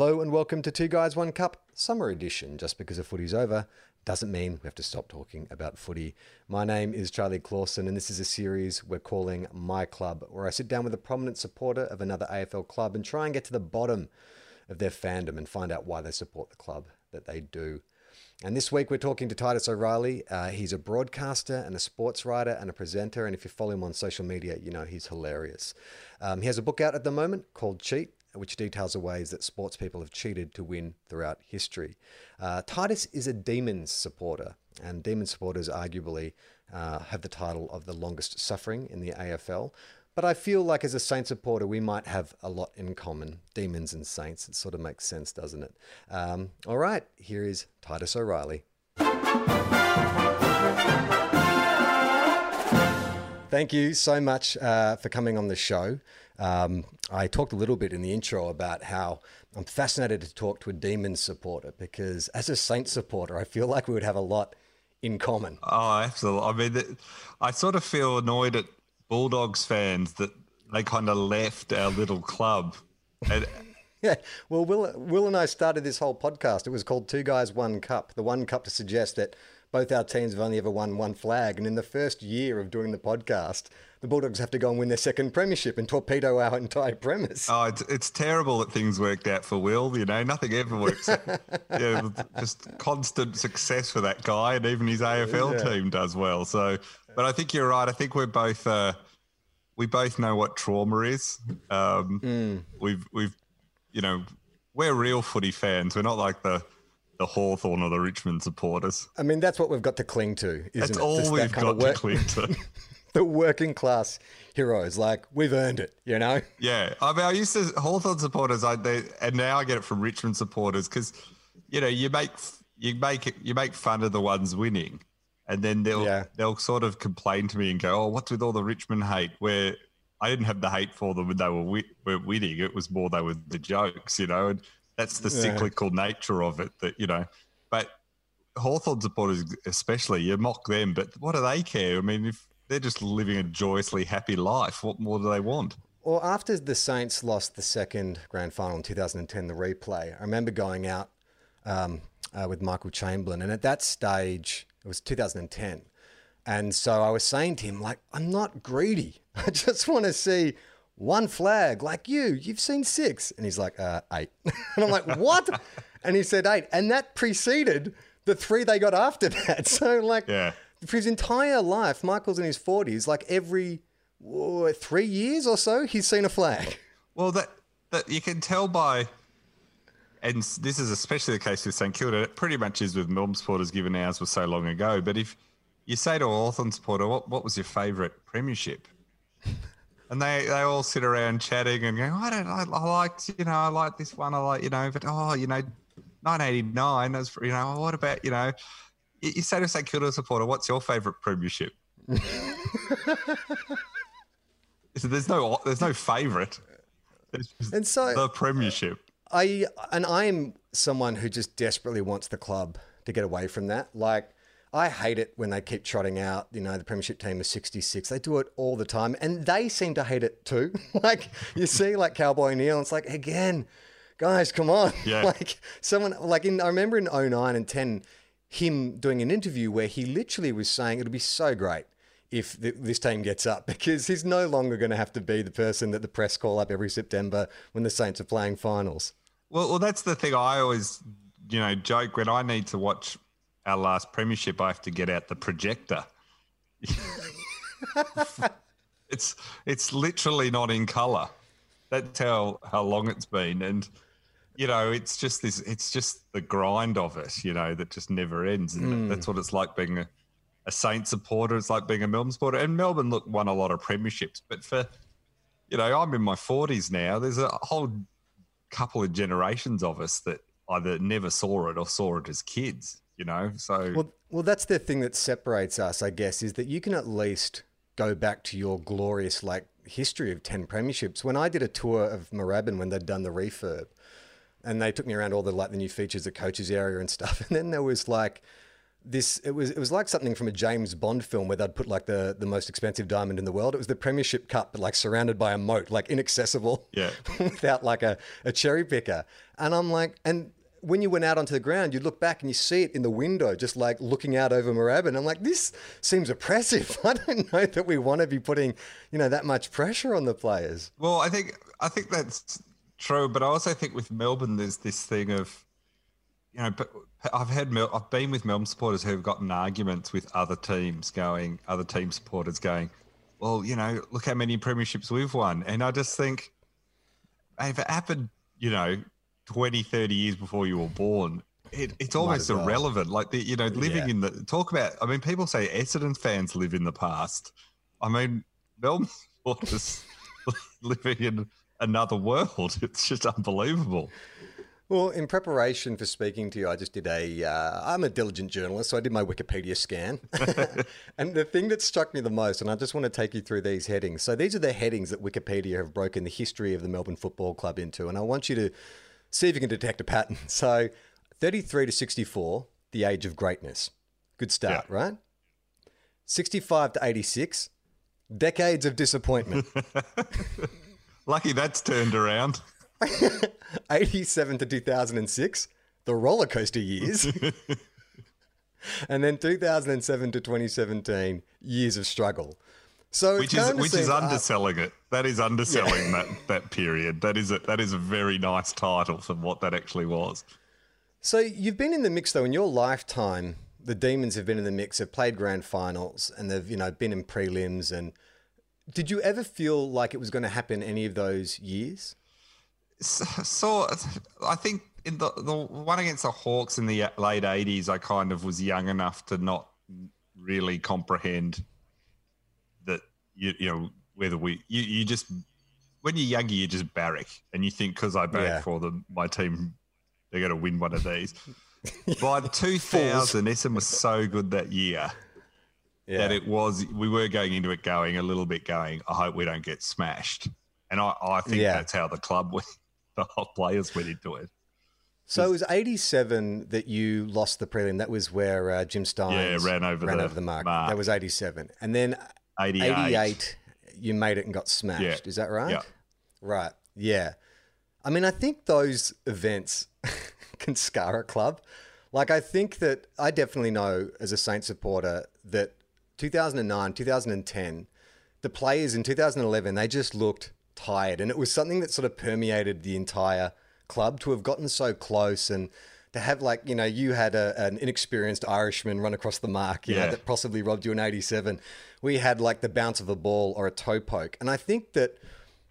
Hello and welcome to Two Guys One Cup Summer Edition. Just because a footy's over doesn't mean we have to stop talking about footy. My name is Charlie Clausen, and this is a series we're calling My Club, where I sit down with a prominent supporter of another AFL club and try and get to the bottom of their fandom and find out why they support the club that they do. And this week we're talking to Titus O'Reily. Uh, he's a broadcaster and a sports writer and a presenter. And if you follow him on social media, you know he's hilarious. Um, he has a book out at the moment called Cheat, which details the ways that sports people have cheated to win throughout history. Uh, Titus is a Demons supporter, and Demons supporters arguably uh, have the title of the longest suffering in the AFL. But I feel like as a Saints supporter, we might have a lot in common. Demons and Saints. It sort of makes sense, doesn't it? Um, all right, here is Titus O'Reily. Thank you so much uh, for coming on the show. Um, I talked a little bit in the intro about how I'm fascinated to talk to a demon supporter because, as a saint supporter, I feel like we would have a lot in common. Oh, absolutely. I mean, I sort of feel annoyed at Bulldogs fans that they kind of left our little club. And, Yeah, well, Will, Will and I started this whole podcast. It was called Two Guys, One Cup. The one cup to suggest that both our teams have only ever won one flag. And in the first year of doing the podcast, the Bulldogs have to go and win their second premiership and torpedo our entire premise. oh, it's, it's terrible that things worked out for Will. You know, nothing ever works. out. yeah, just constant success for that guy, and even his AFL Yeah. team does well. So, but I think you're right. I think we're both uh, we both know what trauma is. Um, We've we've you know we're real footy fans. We're not like the the Hawthorn or the Richmond supporters. I mean, that's what we've got to cling to, isn't That's it? all Just we've kind got of to cling to. the working class heroes. Like, we've earned it, you know? Yeah, I mean, I used to Hawthorn supporters, I they, and now I get it from Richmond supporters because, you know, you make you make it you make fun of the ones winning, and then they'll Yeah. they'll sort of complain to me and go, "Oh, what's with all the Richmond hate?" Where I didn't have the hate for them when they were wi- were winning. It was more they were the jokes, you know, and that's the Yeah. cyclical nature of it. That you know, but Hawthorn supporters especially, you mock them, but what do they care? I mean, if they're just living a joyously happy life, what more do they want? Well, after the Saints lost the second grand final in 2010, the replay, I remember going out um, uh, with Michael Chamberlain, and at that stage, it was 2010. And so I was saying to him, like, I'm not greedy. I just want to see one flag like you. You've seen six. And he's like, uh, eight. and I'm like, what? and he said eight. And that preceded the three they got after that. So, like, Yeah. for his entire life, Michael's in his 40s, like every whoa, three years or so, he's seen a flag. Well, that that you can tell by, and this is especially the case with St Kilda. It pretty much is with Melbourne supporters, given ours was so long ago. But if you say to a Hawthorn supporter, "What what was your favourite premiership?" And they they all sit around chatting and going, "I don't, I, I liked, you know, I like this one, I like, you know, but oh, you know, 1989, that's you know, what about, you know." You you say to a St Kilda supporter, "What's your favourite premiership?" So there's no there's no favourite. And so- the premiership. I and I'm someone who just desperately wants the club to get away from that. Like I hate it when they keep trotting out, you know, the premiership team is 66. They do it all the time and they seem to hate it too. like you see like Cowboy Neale, it's like again, guys, come on. Yeah. like someone like in I remember in 09 and 10 him doing an interview where he literally was saying it'll be so great if th- this team gets up because he's no longer going to have to be the person that the press call up every September when the Saints are playing finals. Well, well, that's the thing. I always, you know, joke when I need to watch our last premiership. I have to get out the projector. it's it's literally not in color. That's how how long it's been, and you know, it's just this. It's just the grind of it. You know, that just never ends, and mm. that's what it's like being a, a Saint supporter. It's like being a Melbourne supporter, and Melbourne look won a lot of premierships, but for you know, I'm in my 40s now. There's a whole couple of generations of us that either never saw it or saw it as kids. You know, so Well, well, that's the thing that separates us, I guess, is that you can at least go back to your glorious like history of ten premierships. When I did a tour of Moorabbin when they'd done the refurb, and they took me around all the like the new features, the coaches area and stuff, and then there was like this it was it was like something from a James Bond film where they'd put like the the most expensive diamond in the world. It was the Premiership Cup, but like surrounded by a moat, like inaccessible. Yeah. without like a, a cherry picker. And I'm like, and when you went out onto the ground, you look back and you see it in the window, just like looking out over Moorabbin. I'm like, this seems oppressive. I don't know that we want to be putting, you know, that much pressure on the players. Well, I think I think that's true, but I also think with Melbourne, there's this thing of, you know, I've had Mel- I've been with Melbourne supporters who've gotten arguments with other teams, going other team supporters going, well, you know, look how many premierships we've won, and I just think, if it happened, you know, 20, 30 years before you were born. It, it's almost well. irrelevant. Like the, you know, living Yeah. in the talk about. I mean, people say Essendon fans live in the past. I mean, Melbourne supporters living in another world. It's just unbelievable. Well, in preparation for speaking to you, I just did a. Uh, I'm a diligent journalist, so I did my Wikipedia scan. and the thing that struck me the most, and I just want to take you through these headings. So these are the headings that Wikipedia have broken the history of the Melbourne Football Club into, and I want you to see if you can detect a pattern. So, 33 to 64, the age of greatness. Good start, Yeah. right? 65 to 86, decades of disappointment. Lucky that's turned around. 87 to 2006, the roller coaster years. and then 2007 to 2017, years of struggle. So Which is which is underselling it. That is underselling that that period. That is a that is a very nice title for what that actually was. So you've been in the mix though in your lifetime. The Demons have been in the mix. Have played grand finals and they've you know been in prelims. And did you ever feel like it was going to happen any of those years? So, so I think in the the one against the Hawks in the late eighties, I kind of was young enough to not really comprehend you you know whether we you, you just when you're younger you just barrack and you think because I barrack Yeah. for them my team they're going to win one of these. By 2000, Essendon was so good that year Yeah. that it was we were going into it going a little bit going i hope we don't get smashed and i, I think Yeah. that's how the club went the whole players went into it So it was 87 that you lost the prelim. That was where uh, Jim Stynes ran over ran the over the mark. mark. That was 87. And then 88, 88, you made it and got smashed. Yeah. Is that right? Yeah. Right. Yeah. I mean, I think those events can scar a club. Like, I think that I definitely know as a Saint supporter that 2009, 2010, the players in 2011, they just looked tired. And it was something that sort of permeated the entire club to have gotten so close and to have, like, you know, you had a, an inexperienced Irishman run across the mark, you know, that possibly robbed you in 87. We had like the bounce of a ball or a toe poke. And I think that,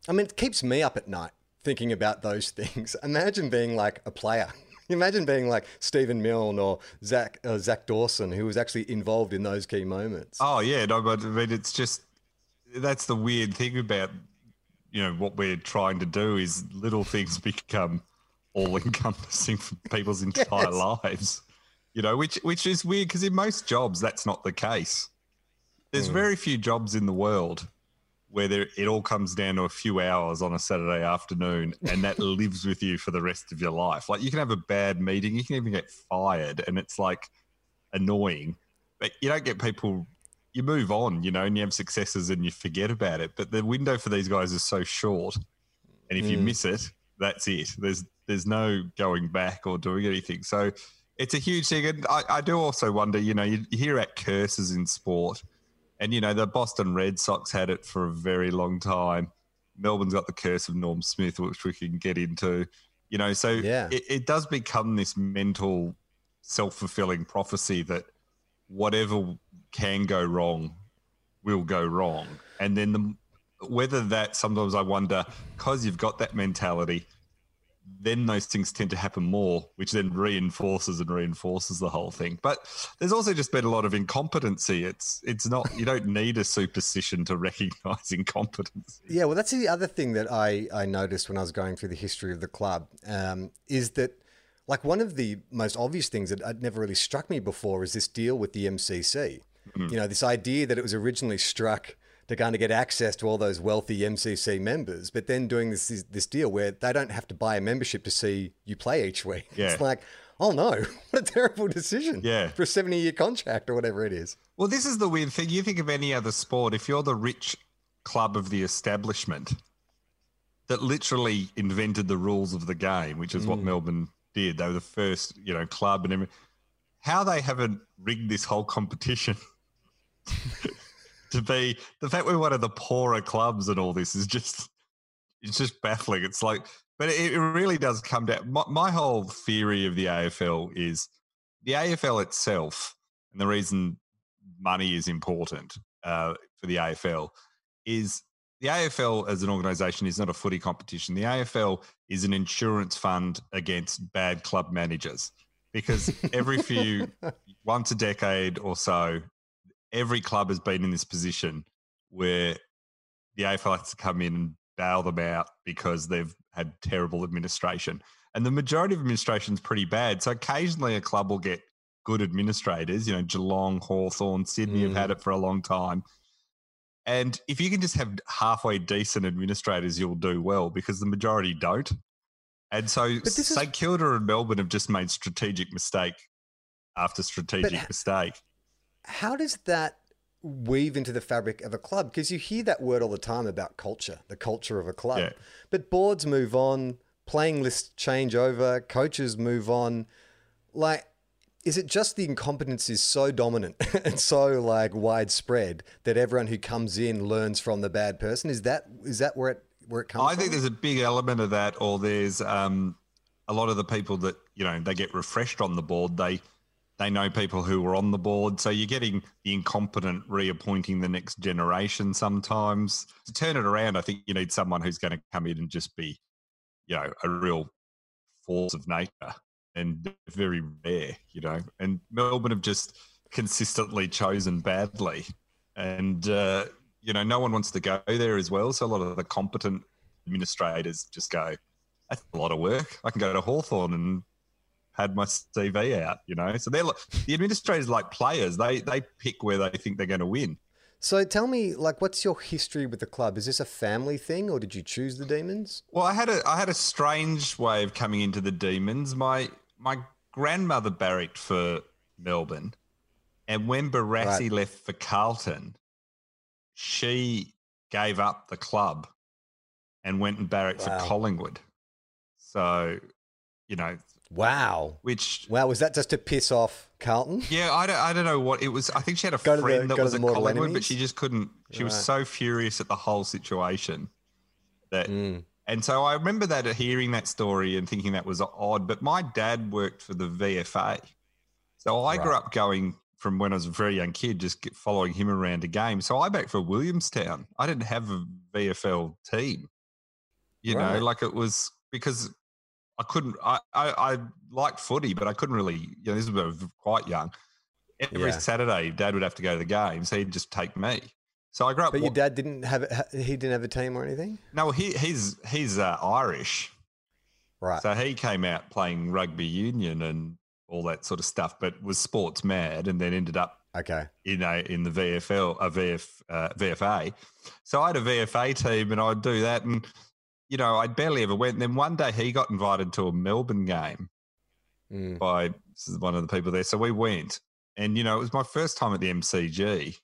I mean, it keeps me up at night thinking about those things. Imagine being like a player. Imagine being like Stephen Milne or Zach uh, Zach Dawson, who was actually involved in those key moments. oh yeah no but i mean it's just that's the weird thing about you know what we're trying to do is little things become all encompassing for people's entire Yes. lives you know which which is weird because in most jobs that's not the case there's Hmm. very few jobs in the world where there, it all comes down to a few hours on a Saturday afternoon and that lives with you for the rest of your life. Like you can have a bad meeting, you can even get fired, and it's like annoying, but you don't get people. You move on, you know, and you have successes and you forget about it. But the window for these guys is so short, and if you miss it, that's it. There's there's no going back or doing anything. So it's a huge thing, and I, I do also wonder. You know, you, you hear about curses in sport. And you know, the Boston Red Sox had it for a very long time. Melbourne's got the curse of Norm Smith, which we can get into. You know, so Yeah. it, it does become this mental self fulfilling prophecy that whatever can go wrong will go wrong. And then the whether that sometimes I wonder, because you've got that mentality, then those things tend to happen more, which then reinforces and reinforces the whole thing. But there's also just been a lot of incompetency. It's it's not you don't need a superstition to recognise incompetence. Yeah, well, that's the other thing that I, I noticed when I was going through the history of the club um, is that, like one of the most obvious things that had never really struck me before is this deal with the MCC. You know, this idea that it was originally struck to kind of get access to all those wealthy MCC members, but then doing this this, deal where they don't have to buy a membership to see you play each week. Yeah. It's like, oh no, what a terrible decision. Yeah. For a 70 year contract or whatever it is. Well, this is the weird thing. You think of any other sport, if you're the rich club of the establishment that literally invented the rules of the game, which is what mm. Melbourne did. They were the first, you know, club and everything. How they haven't rigged this whole competition to be the fact we're one of the poorer clubs and all this is just it's just baffling. It's like, but it, it really does come down. My, my whole theory of the AFL is the AFL itself, and the reason money is important uh, for the AFL is the AFL as an organisation is not a footy competition. The AFL is an insurance fund against bad club managers because every few, once a decade or so, every club has been in this position where the AFL has to come in and bail them out because they've had terrible administration. And the majority of administration is pretty bad. So occasionally a club will get good administrators, you know, Geelong, Hawthorn, Sydney have had mm. it for a long time. And if you can just have halfway decent administrators, you'll do well because the majority don't. And so this is- St Kilda and Melbourne have just made strategic mistake after strategic h- mistake. How does that weave into the fabric of a club? Because you hear that word all the time about culture, the culture of a club. Yeah. But boards move on, playing lists change over, coaches move on. Like, is it just the incompetence is so dominant and so like widespread that everyone who comes in learns from the bad person? Is that is that where it where it comes I from? think there's a big element of that, or there's um, a lot of the people that you know they get refreshed on the board. They they know people who were on the board, so you're getting the incompetent reappointing the next generation. Sometimes to turn it around, I think you need someone who's going to come in and just be, you know, a real force of nature, and very rare, you know. And Melbourne have just consistently chosen badly, and uh, you know, no one wants to go there as well. So a lot of the competent administrators just go, that's a lot of work. I can go to Hawthorn and had my CV out, you know. So they're like, the administrators like players. They they pick where they think they're going to win. so tell me, like, what's your history with the club? Is this a family thing, or did you choose the Demons? Well, I had a I had a strange way of coming into the Demons. My my grandmother barracked for Melbourne, and when Barassi Right. left for Carlton, she gave up the club and went and barracked Wow. for Collingwood. So, you know, Wow. which Wow, was that just to piss off Carlton? Yeah, I don't, I don't know what it was. I think she had a Go to the- friend that was at Collingwood, but she just couldn't. She was so furious at the whole situation that. Mm. And so I remember that hearing that story and thinking that was odd. But my dad worked for the VFA, so I grew up going from when I was a very young kid, just following him around a game. So I backed for Williamstown. I didn't have a VFL team, you Right. know, like it was because I couldn't. I, I I liked footy, but I couldn't really. You know, this was when I was quite young. Every Yeah. Saturday, Dad would have to go to the games. He'd just take me. So I grew up. But your dad didn't have. He didn't have a team or anything. no, he he's he's uh, Irish, Right. so he came out playing rugby union and all that sort of stuff, but was sports mad, and then ended up okay. in a in the VFL, a VF, uh, VFA. So I had a VFA team, and I'd do that, and you know, I barely ever went. And then one day he got invited to a Melbourne game Mm. by one of the people there. So we went, and you know, it was my first time at the MCG,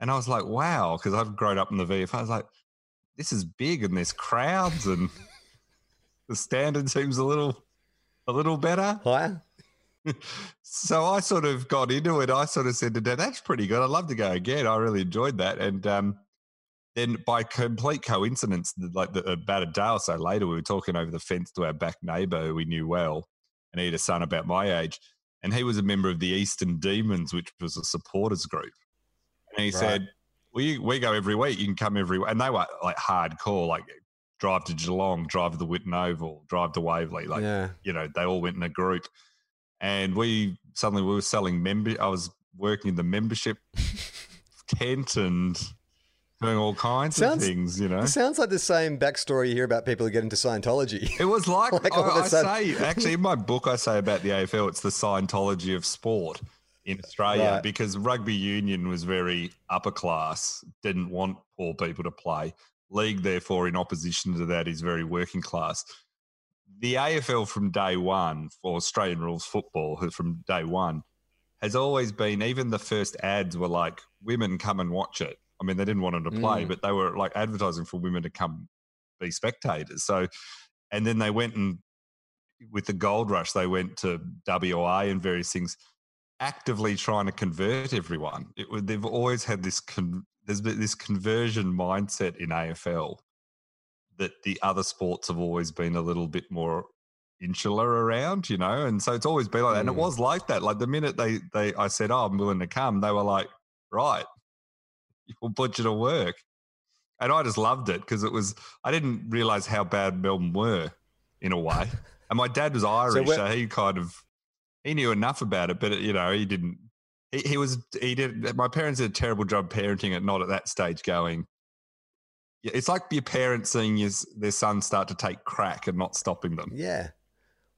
and I was like, wow, because I've grown up in the VFA. I was like, this is big, and there's crowds, and the standard seems a little, a little better. Higher. So I sort of got into it. I sort of said to Dad, "That's pretty good. I'd love to go again. I really enjoyed that." And um, then, by complete coincidence, like the, uh, about a day or so later, we were talking over the fence to our back neighbour who we knew well, and he had a son about my age, and he was a member of the Eastern Demons, which was a supporters group. And he Right. said, "We we go every week. You can come every." week." And they were like hardcore, like drive to Geelong, drive to the Whitten Oval, drive to Waverley, like yeah. you know, they all went in a group. And we suddenly we were selling member. I was working in the membership tent, and doing all kinds Sounds- of things, you know. Sounds like the same backstory you hear about people who get into Scientology. It was like, Like I, I say, actually, in my book, I say about the AFL, it's the Scientology of sport in Australia Right. because rugby union was very upper class, didn't want poor people to play. League, therefore, in opposition to that, is very working class. The AFL from day one for Australian rules football, from day one, has always been, even the first ads were like, women come and watch it. I mean, they didn't want them to play, Mm. but they were like advertising for women to come be spectators. So, and then they went and with the gold rush, they went to WA and various things, actively trying to convert everyone. It, they've always had this con, there's been this conversion mindset in AFL that the other sports have always been a little bit more insular around, you know, and so it's always been like that. And it Mm. was like that. Like the minute they they I said, "Oh, I'm willing to come," they were like, "Right, we'll put you to work." And I just loved it because it was. I didn't realize how bad Melbourne were, in a way. And my dad was Irish, so, where- he kind of he knew enough about it, but you know, he didn't. He, he was he did. My parents did a terrible job parenting it. Not at that stage, going. Yeah, it's like your parents seeing your, their son start to take crack and not stopping them. Yeah.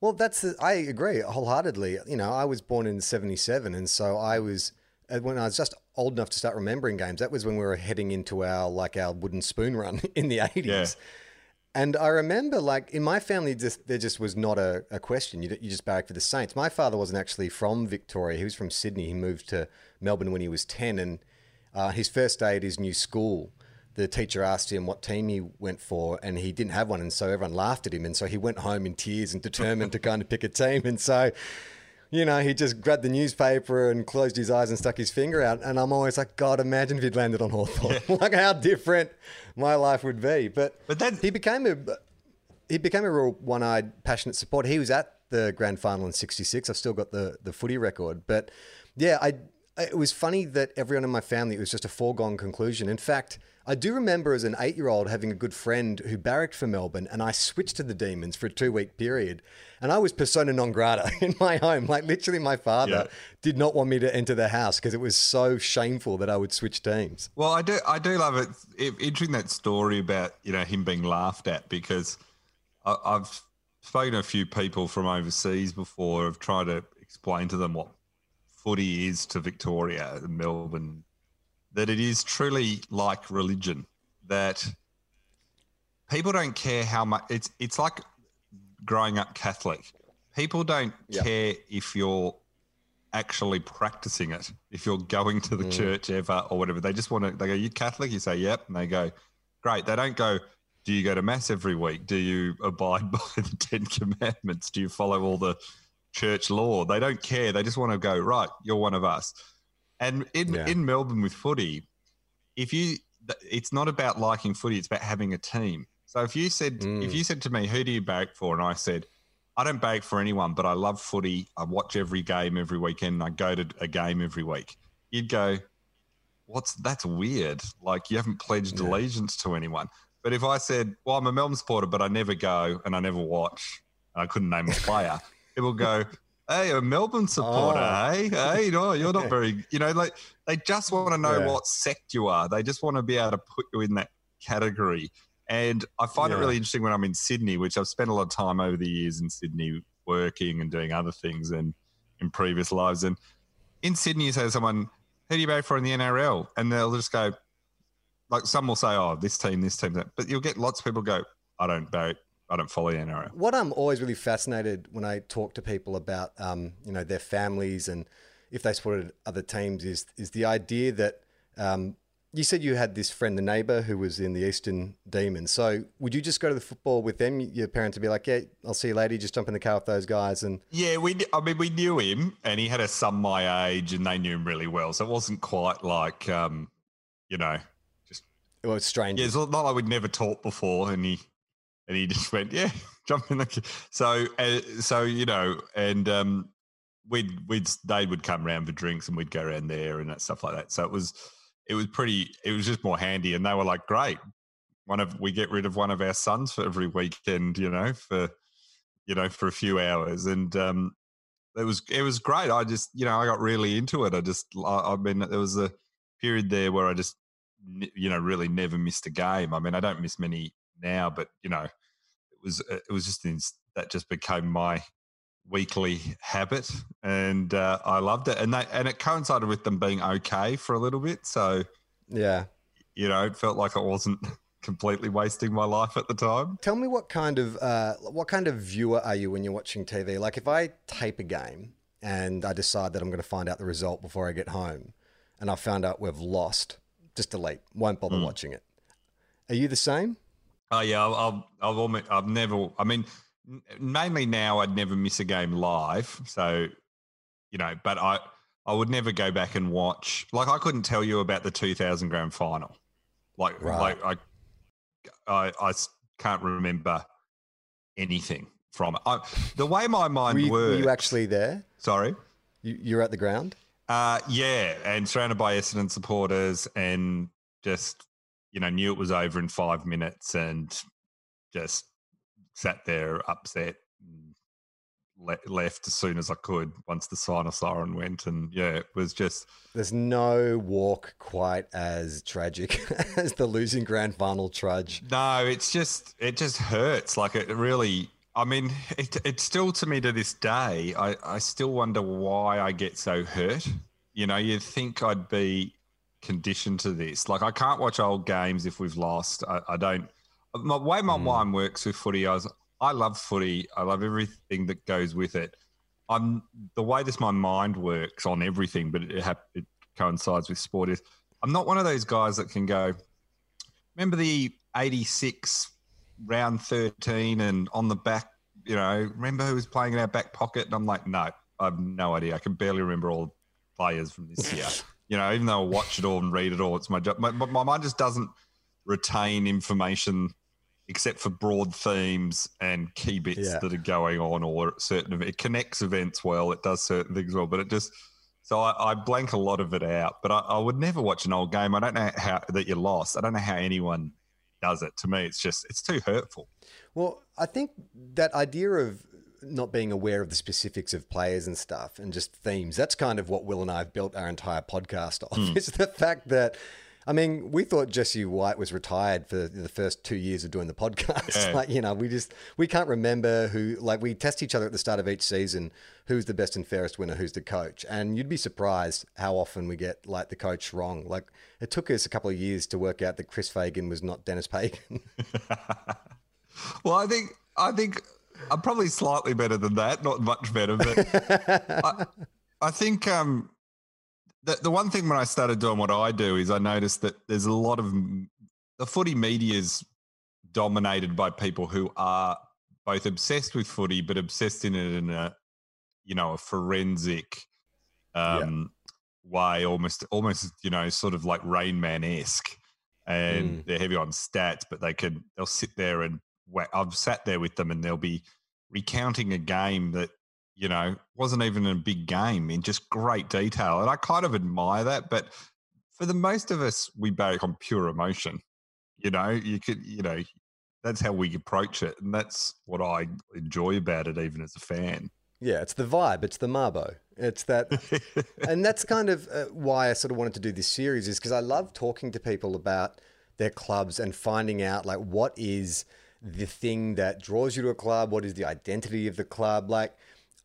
Well, that's the, I agree wholeheartedly. You know, I was born in '77, and so I was when I was just old enough to start remembering games. That was when we were heading into our like our wooden spoon run in the '80s. Yeah. And I remember, like in my family, just there just was not a, a question. You, you just barracked for the Saints. My father wasn't actually from Victoria; he was from Sydney. He moved to Melbourne when he was ten, and uh, his first day at his new school, the teacher asked him what team he went for, and he didn't have one, and so everyone laughed at him, and so he went home in tears and determined to kind of pick a team, and so. You know, he just grabbed the newspaper and closed his eyes and stuck his finger out. And I'm always like, God, imagine if he'd landed on Hawthorn. like how different my life would be. But, But then- he became a he became a real one-eyed, passionate supporter. He was at the grand final in '66. I've still got the the footy record, but yeah, I. It was funny that everyone in my family it was just a foregone conclusion. In fact, I do remember as an eight-year-old having a good friend who barracked for Melbourne, and I switched to the Demons for a two-week period, and I was persona non grata in my home. Like literally, my father Yeah. did not want me to enter the house because it was so shameful that I would switch teams. Well, I do. I do love it. it interesting that story about you know him being laughed at because I, I've spoken to a few people from overseas before. I've tried to explain to them what footy is to Victoria and Melbourne. That it is truly like religion. That people don't care how much it's. It's like growing up Catholic. People don't Yeah. care if you're actually practicing it. If you're going to the mm. church ever or whatever, they just want to. They go, "You Catholic?" You say, "Yep," and they go, "Great." They don't go. Do you go to mass every week? Do you abide by the Ten Commandments? Do you follow all the church law? They don't care. They just want to go. Right, you're one of us. And in Yeah. in Melbourne with footy, if you, it's not about liking footy. It's about having a team. So if you said Mm. if you said to me, "Who do you barrack for?" and I said, I don't barrack for anyone, but I love footy. I watch every game every weekend. I go to a game every week. You'd go, "What's that's weird? Like you haven't pledged Yeah. allegiance to anyone." But if I said, "Well, I'm a Melbourne supporter, but I never go and I never watch," and I couldn't name a player, It people go, "Hey, a Melbourne supporter, Oh. hey, hey, no, you're not very, you know, like they just want to know Yeah. what sect you are. They just want to be able to put you in that category." And I find it really interesting when I'm in Sydney, which I've spent a lot of time over the years in Sydney working and doing other things and in previous lives. And in Sydney, you say to someone, Who do you vote for in the NRL? And they'll just go, like, some will say, Oh, this team, this team, that. But you'll get lots of people go, I don't vote, I don't follow the NRL. What I'm always really fascinated when I talk to people about, um, you know, their families and if they supported other teams is is the idea that um, you said you had this friend, the neighbour, who was in the Eastern Demons. So would you just go to the football with them? Your parents would be like, "Yeah, I'll see you later. Just jump in the car with those guys." And Yeah, we. I mean, we knew him, and he had a son my age, and they knew him really well. So it wasn't quite like, um, you know, just it was strange. Yeah, it's not like we'd never talked before, and he and he just went, yeah, jump in the. ca-" So uh, so you know, and um, we'd we'd they would come around for drinks, and we'd go around there and that stuff like that. So it was it was pretty. It was just more handy, and they were like, great. One of we get rid of one of our sons for every weekend, you know, for you know for a few hours, and um, it was it was great. I just you know I got really into it. I just I, I mean there was a period there where I just you know, really never missed a game. I mean, I don't miss many now, but you know, it was uh, it was just that just became my weekly habit, and uh, I loved it. And that and it coincided with them being okay for a little bit, so Yeah. you know, it felt like I wasn't completely wasting my life at the time. Tell me what kind of uh, what kind of viewer are you when you're watching TV? Like if I tape a game and I decide that I'm going to find out the result before I get home, and I found out we've lost, just delete, won't bother watching it. Are you the same? Oh yeah, I've I've, I've, almost, I've never. I mean, mainly now I'd never miss a game live. So, you know, but I I would never go back and watch. Like I couldn't tell you about the 2000 grand final. Like Right. like I can't remember anything from it. I, the way my mind Were you, were you actually there? sorry. You, you're at the ground. Uh, yeah, and surrounded by Essendon supporters, and just you know knew it was over in five minutes, and just sat there upset, and left as soon as I could once the sign of siren went, and yeah, it was just There's no walk quite as tragic as the losing grand final trudge. no, it's just it just hurts. Like it really. I mean, it, it's still to me to this day. I, I still wonder why I get so hurt. You know, you'd think I'd be conditioned to this. Like I can't watch old games if we've lost. I, I don't. My way my hmm. mind works with footy, I was I love footy. I love everything that goes with it. I'm the way this my mind works on everything, but it, hap- it coincides with sport. Is I'm not one of those guys that can go. Remember the '86 round 13 and on the back, you know, remember who was playing in our back pocket? And I'm like, no, I have no idea. I can barely remember all players from this year. you know, even though I watch it all and read it all, it's my job. My, my mind just doesn't retain information except for broad themes and key bits Yeah. that are going on or certain it connects events well it does certain things well but it just so I, I blank a lot of it out but I, I would never watch an old game i don't know how that you lost i don't know how anyone does it to me it's just it's too hurtful Well, I think that idea of not being aware of the specifics of players and stuff and just themes, that's kind of what Will and I have built our entire podcast off. Hmm. It's the fact that, I mean, we thought Jesse White was retired for the first two years of doing the podcast. Yeah. like, you know, we just, we can't remember who, like, we test each other at the start of each season who's the best and fairest winner, who's the coach. And you'd be surprised how often we get, like, the coach wrong. Like, it took us a couple of years to work out that Chris Fagan was not Dennis Pagan. well i think i think i'm probably slightly better than that not much better but I, I think um the, the one thing when I started doing what I do is I noticed that there's a lot of the footy media is dominated by people who are both obsessed with footy but obsessed in it in a you know a forensic um way almost almost you know sort of like rain man esque and they're heavy on stats but they can they'll sit there and wha- I've sat there with them and they'll be recounting a game that you know, wasn't even a big game in just great detail. And I kind of admire that. But for the most of us, we bake on pure emotion. You know, you could, you know, that's how we approach it. And that's what I enjoy about it, even as a fan. Yeah, it's the vibe. It's the Mabo. It's that, and that's kind of uh, why I sort of wanted to do this series is because I love talking to people about their clubs and finding out like what is the thing that draws you to a club, what is the identity of the club. Like,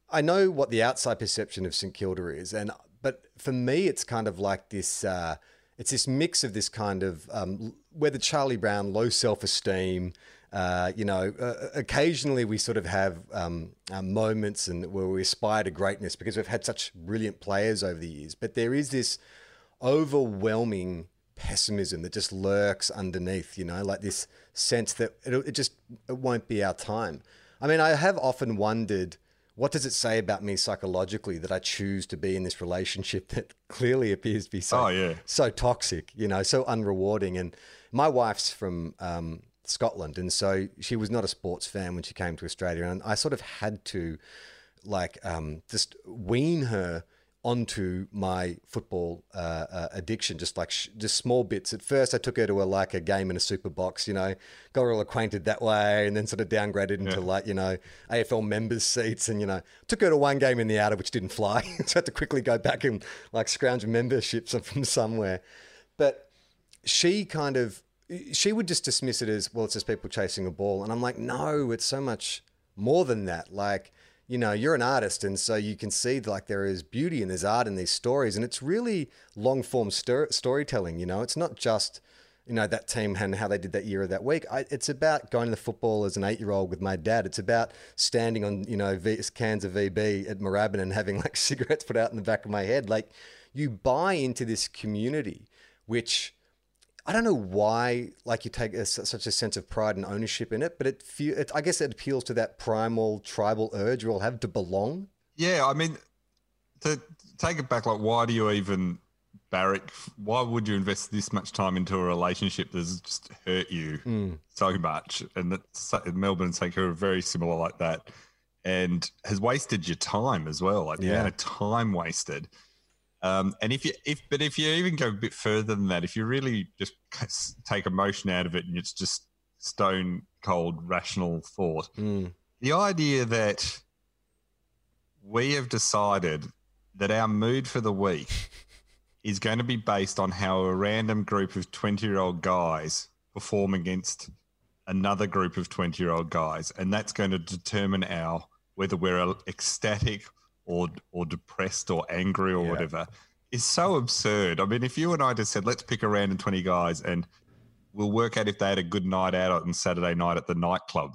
I know what the outside perception of St Kilda is, and but for me, it's kind of like this. Uh, it's this mix of this kind of um, where the Charlie Brown low self esteem. Uh, you know, uh, occasionally we sort of have um, uh, moments and where we aspire to greatness because we've had such brilliant players over the years. But there is this overwhelming pessimism that just lurks underneath. You know, like this sense that it, it just it won't be our time. I mean, I have often wondered what does it say about me psychologically that I choose to be in this relationship that clearly appears to be so Oh, yeah. so toxic, you know, so unrewarding. And my wife's from um, Scotland, and so she was not a sports fan when she came to Australia, and I sort of had to like um, just wean her onto my football uh, uh, addiction, just like sh- just small bits. At first, I took her to a like a game in a super box, you know, got her all acquainted that way, and then sort of downgraded into like you know AFL members seats, and you know took her to one game in the outer which didn't fly, so I had to quickly go back and like scrounge memberships from somewhere, but she kind of she would just dismiss it as well it's just people chasing a ball and i'm like no it's so much more than that. Like you know you're an artist and so you can see like there is beauty and there's art in these stories and it's really long form stor- storytelling you know? It's not just you know that team and how they did that year or that week. I, it's about going to the football as an eight year old with my dad. It's about standing on you know v, cans of vb at Moorabbin and having like cigarettes put out in the back of my head. Like you buy into this community which I don't know why, like you take a, such a sense of pride and ownership in it, but it, feel, it, I guess it appeals to that primal tribal urge you all have to belong. Yeah, I mean, to take it back, like, why do you even barrack? Why would you invest this much time into a relationship that's just hurt you mm. so much? And that Melbourne and St Kilda are very similar like that, and has wasted your time as well. Like the yeah. amount of time wasted. Um, and if you if but if you even go a bit further than that, if you really just take emotion out of it and it's just stone cold rational thought, mm. the idea that we have decided that our mood for the week is going to be based on how a random group of 20 year old guys perform against another group of 20 year old guys and that's going to determine our whether we're ecstatic or or depressed or angry or yeah. whatever is so absurd. I mean, if you and I just said, let's pick a random 20 guys and we'll work out if they had a good night out on Saturday night at the nightclub.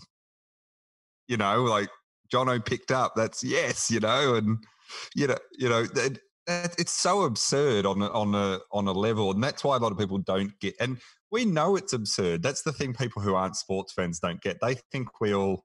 You know, like Jono picked up, that's yes, you know, and you know, you know, that, that, it's so absurd on a, on a on a level, and that's why a lot of people don't get. And we know it's absurd. That's the thing people who aren't sports fans don't get. They think we all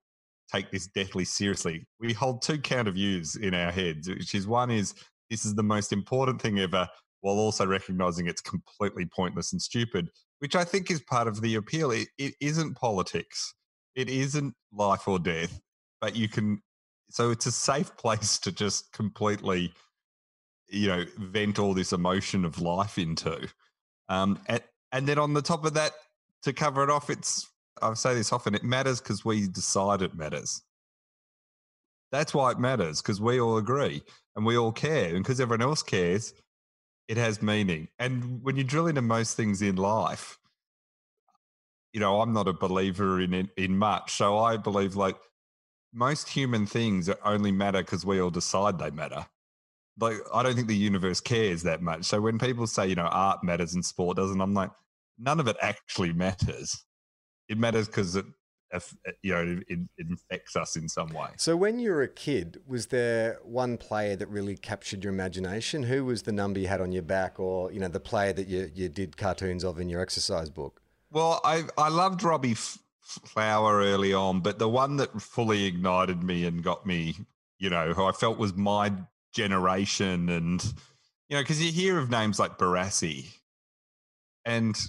take this deathly seriously. We hold two counter views in our heads, which is one is this is the most important thing ever, while also recognizing it's completely pointless and stupid, which I think is part of the appeal. It, it isn't politics, it isn't life or death, but you can. So it's a safe place to just completely, you know, vent all this emotion of life into. Um, and, and then on the top of that, to cover it off, it's I say this often, it matters because we decide it matters. That's why it matters because we all agree and we all care. And because everyone else cares, it has meaning. And when you drill into most things in life, you know, I'm not a believer in, in, in much. So I believe like most human things only matter because we all decide they matter. Like, I don't think the universe cares that much. So when people say, you know, art matters and sport doesn't, I'm like, none of it actually matters it matters because it uh, you know it, it, infects us in some way. So when you were a kid, was there one player that really captured your imagination? Who was the number you had on your back, or you know the player that you you did cartoons of in your exercise book? Well, I I loved Robbie Flower early on, but the one that fully ignited me and got me, you know, who I felt was my generation, and you know, because you hear of names like Barassi, and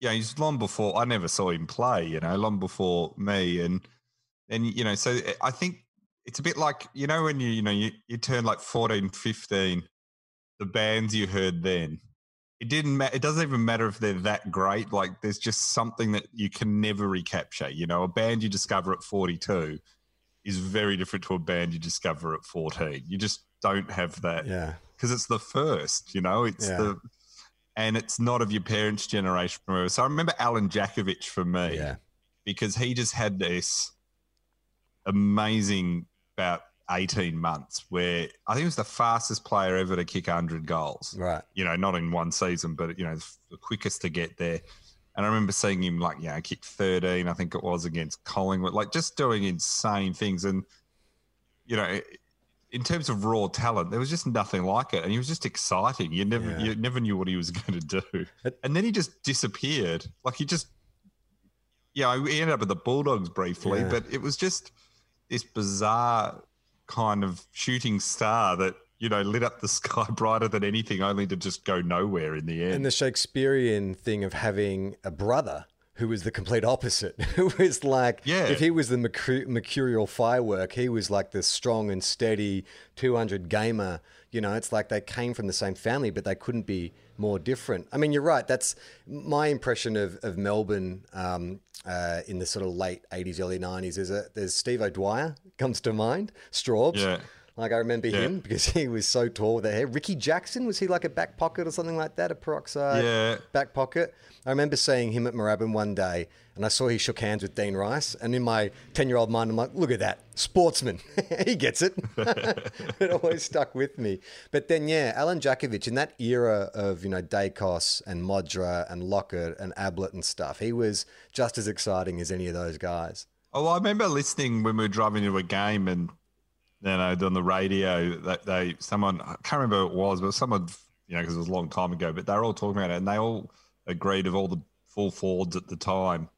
yeah, he's long before I never saw him play, you know, long before me. And and you know, so eh, I think it's a bit like, you know, when you, you know, you, you turn like 14, 15, the bands you heard then. It didn't matter. It doesn't even matter if they're that great. Like, there's just something that you can never recapture. You know, a band you discover at 42 is very different to a band you discover at 14. You just don't have that. Yeah. Because it's the first, you know, it's yeah. the and it's not of your parents' generation. So I remember Allen Jakovich for me, yeah. because he just had this amazing about 18 months where I think he was the fastest player ever to kick 100 goals. Right. You know, not in one season, but, you know, the quickest to get there. And I remember seeing him like, you know, kick 13, I think it was against Collingwood, like just doing insane things. And, you know, in terms of raw talent, there was just nothing like it, and he was just exciting. You never, yeah. you never knew what he was going to do, and then he just disappeared. Like he just, yeah, he ended up with the Bulldogs briefly, yeah. but it was just this bizarre kind of shooting star that you know lit up the sky brighter than anything, only to just go nowhere in the end. And the Shakespearean thing of having a brother who was the complete opposite. Who was like, yeah. if he was the mercurial firework, he was like the strong and steady 200 gamer. You know, it's like they came from the same family, but they couldn't be more different. I mean, you're right. That's my impression of, of Melbourne um, uh, in the sort of late 80s, early 90s. There's, a, there's Steve O'Dwyer comes to mind, Straubs. Yeah. Like I remember Yeah. him because he was so tall with the hair. Ricky Jackson was he like a back pocket or something like that? A peroxide Yeah. back pocket. I remember seeing him at Moorabbin one day, and I saw he shook hands with Dean Rice. And in my ten-year-old mind, I'm like, look at that sportsman. he gets it. it always stuck with me. But then, yeah, Allen Jakovich in that era of you know Daicos and Modra and Lockett and Ablett and stuff, he was just as exciting as any of those guys. Oh, I remember listening when we were driving to a game and you know on the radio that they someone I can't remember who it was, but someone you know because it was a long time ago, but they were all talking about it and they all agreed of all the full forwards at the time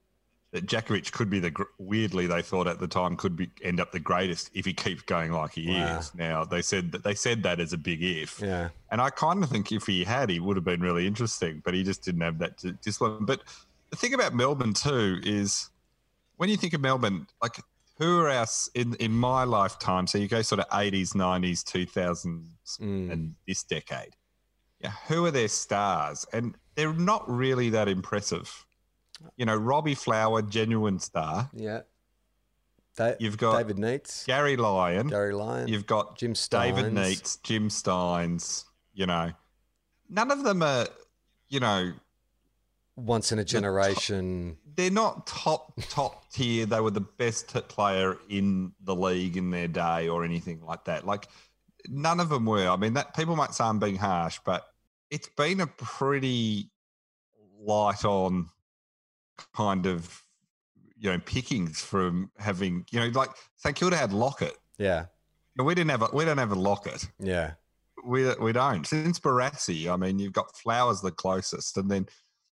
that Jakovich could be the weirdly they thought at the time could be end up the greatest if he keeps going like he Wow. is. Now they said that they said that as a big if. Yeah. And I kind of think if he had, he would have been really interesting, but he just didn't have that discipline. But the thing about Melbourne too is when you think of Melbourne, like who are us in in my lifetime? So you go sort of eighties, nineties, two thousands, Mm. and this decade. Yeah, who are their stars? And they're not really that impressive. You know, Robbie Flower, genuine star. Yeah. Da- You've got David Neitz, Gary Lyon. Gary Lyon, You've got Jim David Stynes. Neitz, Jim Stynes, you know. None of them are, you know, once in a generation. They're not top, top tier. They were the best player in the league in their day or anything like that. Like, none of them were. I mean, that people might say I'm being harsh, but it's been a pretty light on kind of, you know, pickings from having, you know, like St Kilda had Lockett. Yeah. No, We didn't have a, we don't have a Lockett. Yeah. We we don't. Since Barassi, I mean, you've got Flowers the closest, and then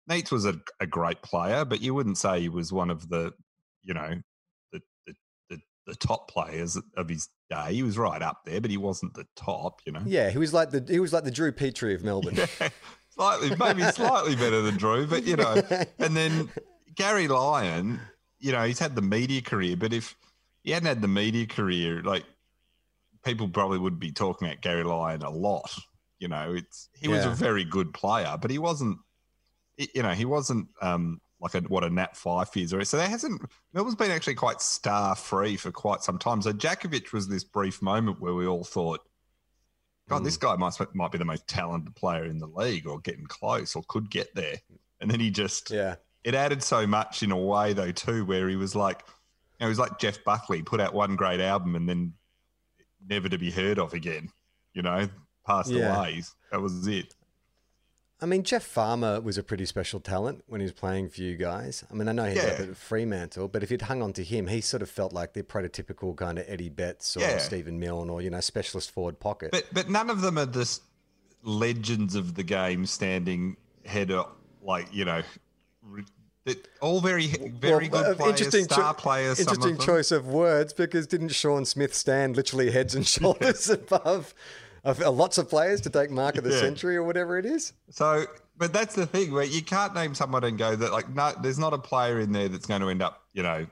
Neitz was a, a great player, but you wouldn't say he was one of the, you know, the the, the the top players of his day. He was right up there, but he wasn't the top. You know, Yeah. He was like the he was like the Drew Petrie of Melbourne. slightly maybe slightly better than Drew, but you know. And then Gary Lyon, you know, he's had the media career, but if he hadn't had the media career, like people probably would be talking about Gary Lyon a lot. You know, it's he was a very good player, but he wasn't. You know, he wasn't um, like a, what a Nat Fyfe is, or so there hasn't. Melbourne's been actually quite star free for quite some time. So Jakovich was this brief moment where we all thought, God, this guy might might be the most talented player in the league, or getting close, or could get there. And then he just yeah. it added so much in a way though too, where he was like, you know, he was like Jeff Buckley, put out one great album and then never to be heard of again. You know, passed Yeah. away. That was it. I mean, Jeff Farmer was a pretty special talent when he was playing for you guys. I mean, I know he ended up Yeah. at Fremantle, but if you'd hung on to him, he sort of felt like the prototypical kind of Eddie Betts or Yeah. Stephen Milne or, you know, specialist forward pocket. But but none of them are just legends of the game, standing head up, like you know, re- all very very Well, good uh, players, interesting cho- star players. some of Interesting them. choice of words because didn't Shaun Smith stand literally heads and shoulders above of Uh, lots of players to take mark of the Yeah. century or whatever it is? So, but that's the thing where you can't name someone and go that like no, there's not a player in there that's going to end up, you know,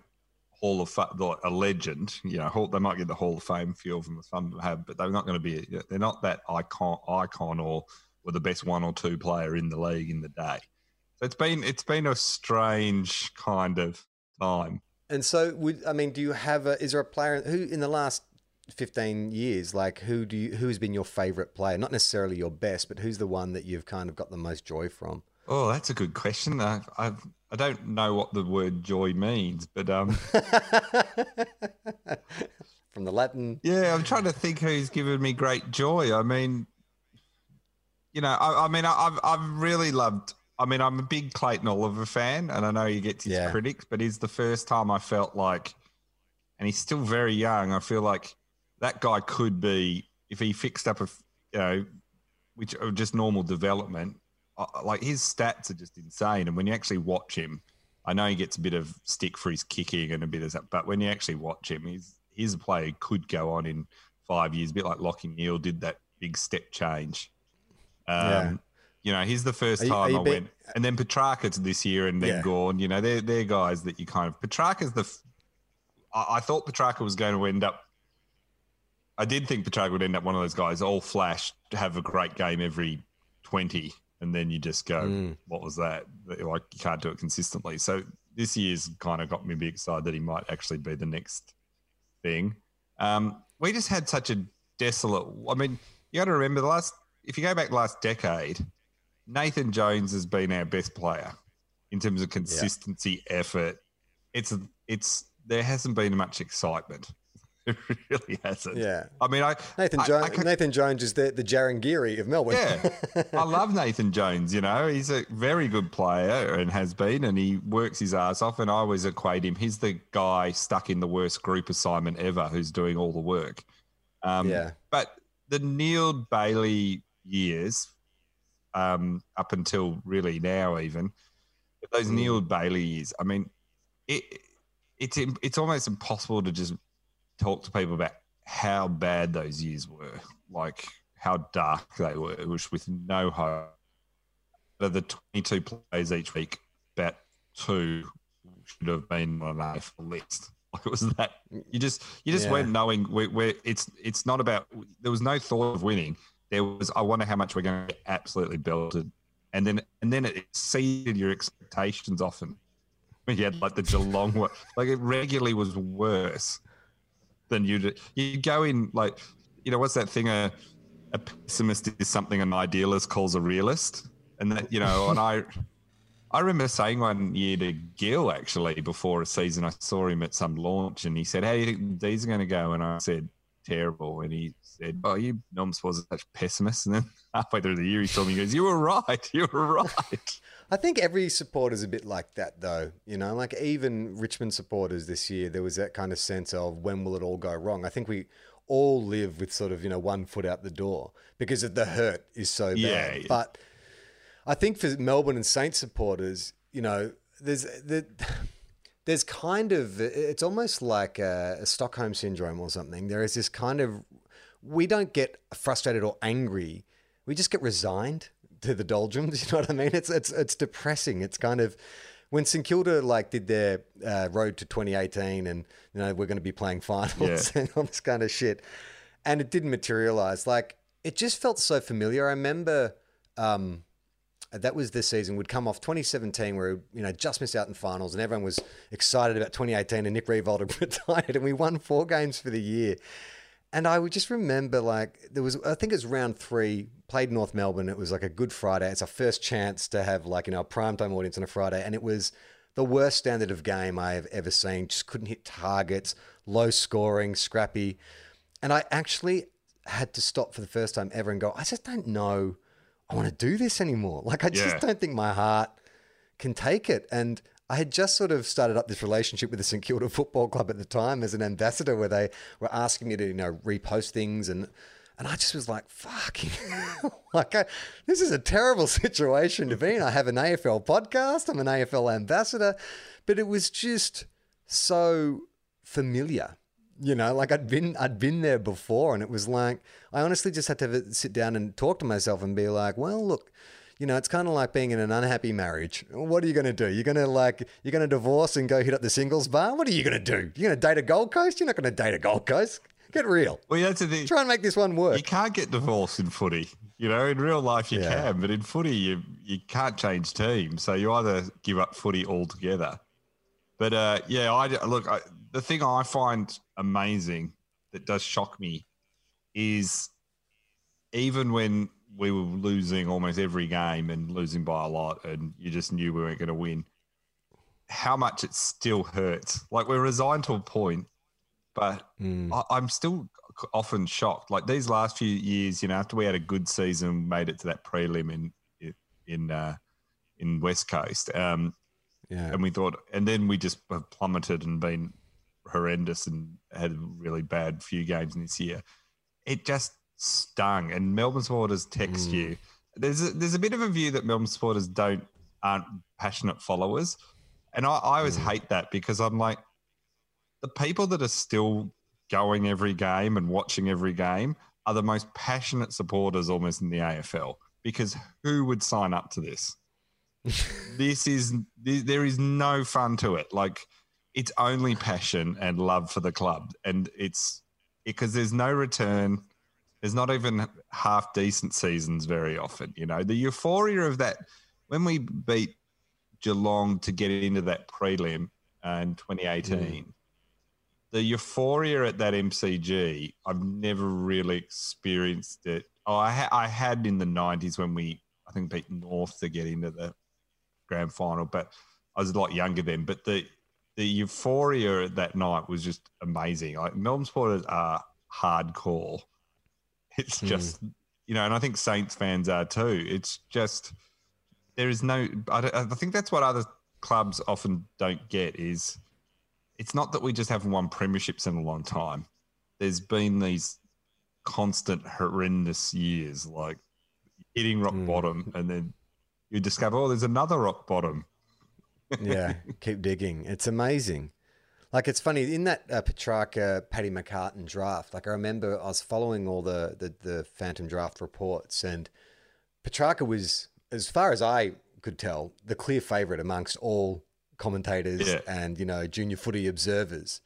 Hall of Fa- a legend. You know, they might get the Hall of Fame. Few of them, some have, but they're not going to be. They're not that icon, icon, or or the best one or two player in the league in the day. So it's been it's been a strange kind of time. And so, would I mean, do you have a? Is there a player who in the last fifteen years, like who do you who has been your favorite player? Not necessarily your best, but who's the one that you've kind of got the most joy from? Oh, that's a good question. I I've, I don't know what the word joy means, but um. From the Latin, Yeah, I'm trying to think who's given me great joy. I mean, you know, I, I mean, I- I've I've really loved. I mean, I'm a big Clayton Oliver fan, and I know he gets his Yeah. critics, but it's the first time I felt like, and he's still very young. I feel like that guy could be if he fixed up a you know, which are just normal development. uh, Like his stats are just insane, and when you actually watch him, I know he gets a bit of stick for his kicking and a bit of that, but when you actually watch him, he's he's a player who could go on in five years, a bit like Lachie Neale did that big step change. Um, Yeah. You know, he's the first Are time you I be- went, and then Petracca's this year and then Yeah. gone. You know, they're they're guys that you kind of Petracca's the. I thought Petracca was going to end up. I did think Petracca would end up one of those guys, all flash, have a great game every twenty, and then you just go, Mm. "What was that?" Like you can't do it consistently. So this year's kind of got me a bit excited that he might actually be the next thing. Um, we just had such a desolate. I mean, you got to remember the last. If you go back last decade, Nathan Jones has been our best player in terms of consistency, yeah. effort. It's it's there hasn't been much excitement. It really hasn't. Yeah. I mean, I Nathan I, Jones. I can, Nathan Jones is the the Jarryn Geary of Melbourne. Yeah, I love Nathan Jones. You know, he's a very good player and has been, and he works his ass off. And I always equate him. He's the guy stuck in the worst group assignment ever, who's doing all the work. Um, yeah. But the Neeld Bailey years, um, up until really now, even those mm. Neeld Bailey years. I mean, it it's it's almost impossible to just talk to people about how bad those years were, like how dark they were, which with no hope. Of the 22 plays each week, about two should have been on an AFL list. Like it was that you just you just yeah. weren't knowing where, where, it's it's not about there was no thought of winning. There was I wonder how much we're going to get absolutely belted, and then and then it exceeded your expectations often. We had like the Geelong, like it regularly was worse than you. You go in like, you know, what's that thing? A, a pessimist is something an idealist calls a realist, and that you know, and I. I remember saying one year to Gil actually before a season, I saw him at some launch and he said, How do you think these are going to go? And I said, Terrible. And he said, Oh, you Noms was such pessimist. And then halfway through the year, he told me, He goes, You were right. You were right. I think every supporter's a bit like that, though. You know, like even Richmond supporters this year, there was that kind of sense of when will it all go wrong? I think we all live with sort of, you know, one foot out the door because the hurt is so bad. Yeah, yeah. But I think for Melbourne and Saints supporters, you know, there's the. There's kind of, it's almost like a, a Stockholm syndrome or something. There is this kind of, we don't get frustrated or angry. We just get resigned to the doldrums. You know what I mean? It's it's it's depressing. It's kind of when St Kilda like did their uh, road to 2018, and you know we're going to be playing finals yeah. and all this kind of shit, and it didn't materialize. Like it just felt so familiar. I remember. Um, that was this season. We'd come off 2017, where you know just missed out in finals, and everyone was excited about 2018. And Nick Riewoldt had retired, and we won four games for the year. And I would just remember, like, there was, I think it was round three, played North Melbourne. It was like a good Friday. It's our first chance to have, like, you know, a primetime audience on a Friday. And it was the worst standard of game I have ever seen. Just couldn't hit targets, low scoring, scrappy. And I actually had to stop for the first time ever and go, I just don't know I want to do this anymore. Like, I just yeah. don't think my heart can take it. And I had just sort of started up this relationship with the St Kilda Football Club at the time as an ambassador, where they were asking me to you know repost things and. And I just was like, fucking, like, I, this is a terrible situation to be in. I have an AFL podcast, I'm an AFL ambassador, but it was just so familiar. You know, like I'd been, I'd been there before, and it was like I honestly just had to sit down and talk to myself and be like, well, look, you know, it's kind of like being in an unhappy marriage. What are you going to do? You're going to like, you're going to divorce and go hit up the singles bar? What are you going to do? You're going to date a Gold Coast? You're not going to date a Gold Coast. Get real. Well, that's the thing. Try and make this one work. You can't get divorced in footy. You know, in real life you yeah. can, but in footy you you can't change teams. So you either give up footy altogether. But uh, yeah, I look. I, the thing I find amazing that does shock me is even when we were losing almost every game and losing by a lot, and you just knew we weren't going to win. How much it still hurts. Like we're resigned to a point, but mm. I, I'm still often shocked. Like these last few years, you know, after we had a good season, made it to that prelim in in uh, in West Coast, um, yeah, and we thought, and then we just have plummeted and been horrendous and had a really bad few games this year. It just stung. And Melbourne supporters text mm. you. There's a, there's a bit of a view that Melbourne supporters don't aren't passionate followers, and I, I always mm. hate that because I'm like the people that are still going every game and watching every game are the most passionate supporters almost in the AFL because who would sign up to this? this is there is no fun to it. Like it's only passion and love for the club, and it's because there's no return. There's not even half decent seasons very often. You know, the euphoria of that when we beat Geelong to get into that prelim uh, in 2018, mm. the euphoria at that MCG, I've never really experienced it. Oh, I, ha- I had in the 90s when we, I think, beat North to get into the grand final, but I was a lot younger then. But the the euphoria that night was just amazing. Like Melbourne supporters are hardcore. It's just, you know, and I think Saints fans are too. It's just, there is no, I, I think that's what other clubs often don't get is it's not that we just haven't won premierships in a long time. There's been these constant horrendous years, like hitting rock Mm. bottom, and then you discover, oh, there's another rock bottom. yeah, keep digging. It's amazing. Like it's funny in that uh, Petracca Paddy McCartan draft. Like I remember I was following all the, the the Phantom draft reports, and Petracca was, as far as I could tell, the clear favourite amongst all commentators Yeah. and you know junior footy observers.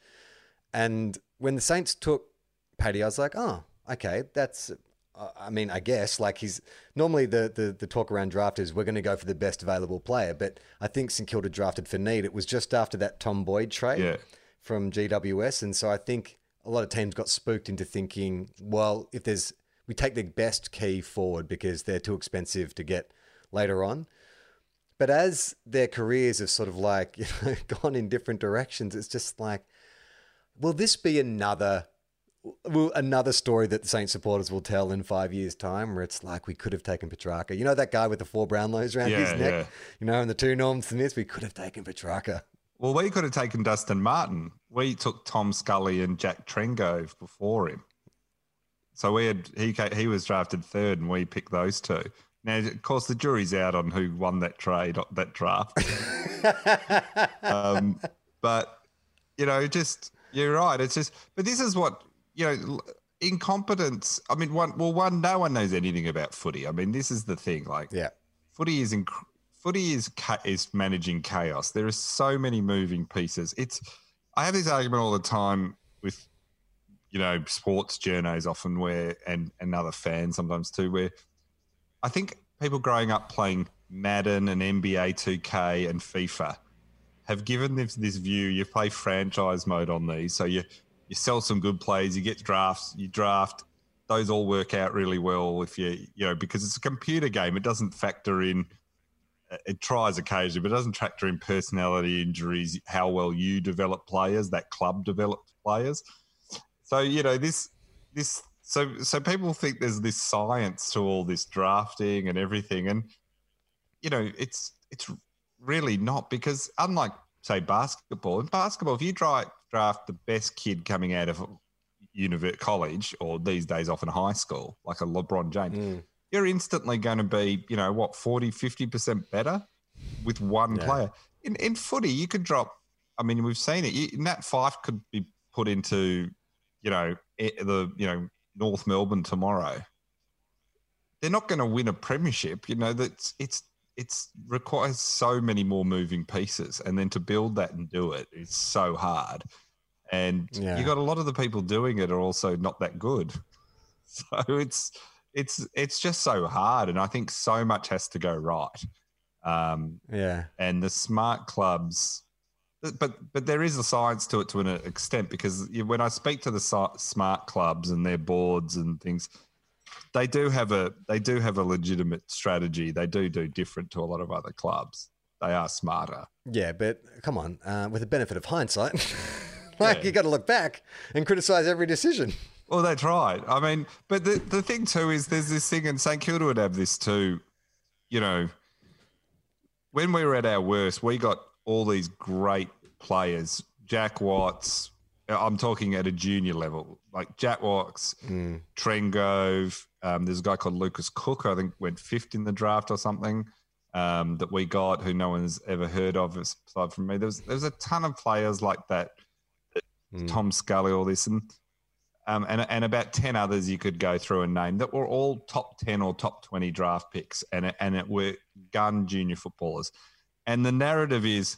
And when the Saints took Paddy, I was like, oh, okay, that's. I mean, I guess like he's normally the, the the talk around draft is we're going to go for the best available player, but I think St Kilda drafted for need. It was just after that Tom Boyd trade Yeah. from GWS, and so I think a lot of teams got spooked into thinking, well, if there's we take the best key forward because they're too expensive to get later on. But as their careers have sort of like you know gone in different directions, it's just like, will this be another will another story that the Saints supporters will tell in five years' time, where it's like we could have taken Petracca. You know that guy with the four Brownlows around Yeah, his neck, yeah. you know, and the two Norm Smiths. We could have taken Petracca. Well, we could have taken Dustin Martin. We took Tom Scully and Jack Trengove before him. So we had he he was drafted third, and we picked those two. Now, of course, the jury's out on who won that trade, that draft. um, but you know, just you're right. It's just, but this is what you know. Incompetence. I mean, one. Well, one. No one knows anything about footy. I mean, this is the thing. Like, Yeah, footy is inc- footy is ca- is managing chaos. There are so many moving pieces. It's I have this argument all the time with you know sports journos often where and and other fans sometimes too where I think people growing up playing Madden and NBA 2K and FIFA have given this this view. You play franchise mode on these, so you you sell some good plays, you get drafts, you draft. Those all work out really well if you you know because it's a computer game. It doesn't factor in. Uh, it tries occasionally, but it doesn't factor in personality injuries, how well you develop players, that club developed players. So you know this this so so people think there's this science to all this drafting and everything, and you know it's it's really not because unlike say basketball, in basketball, if you draft draft the best kid coming out of university college or these days often high school, like a LeBron James, Mm. you're instantly going to be, you know, what 40, 50% better with one Yeah. player. In in footy, you could drop I mean, we've seen it. You, Nat Fyfe could be put into, you know, the you know North Melbourne tomorrow. They're not going to win a premiership. You know that's it's it's requires so many more moving pieces, and then to build that and do it is so hard. And Yeah. you got a lot of the people doing it are also not that good. So it's it's it's just so hard, and I think so much has to go right. Um, yeah, and the smart clubs but but there is a science to it to an extent because when I speak to the smart clubs and their boards and things, they do have a they do have a legitimate strategy. They do do different to a lot of other clubs. They are smarter. yeah. But come on, uh, with the benefit of hindsight, like Yeah. you got to look back and criticize every decision. Well, that's right. I mean, but the the thing too is there's this thing, and St Kilda would have this too. You know, when we were at our worst, we got all these great players. Jack Watts. I'm talking at a junior level, like Jack Watts, Mm. Trengove. Um, there's a guy called Lucas Cook, I think went fifth in the draft or something. Um, that we got, who no one's ever heard of aside from me. There was there was a ton of players like that. Mm. Tom Scully, all this, and um, and and about ten others you could go through and name that were all top ten or top twenty draft picks, and and it were gun junior footballers. And the narrative is,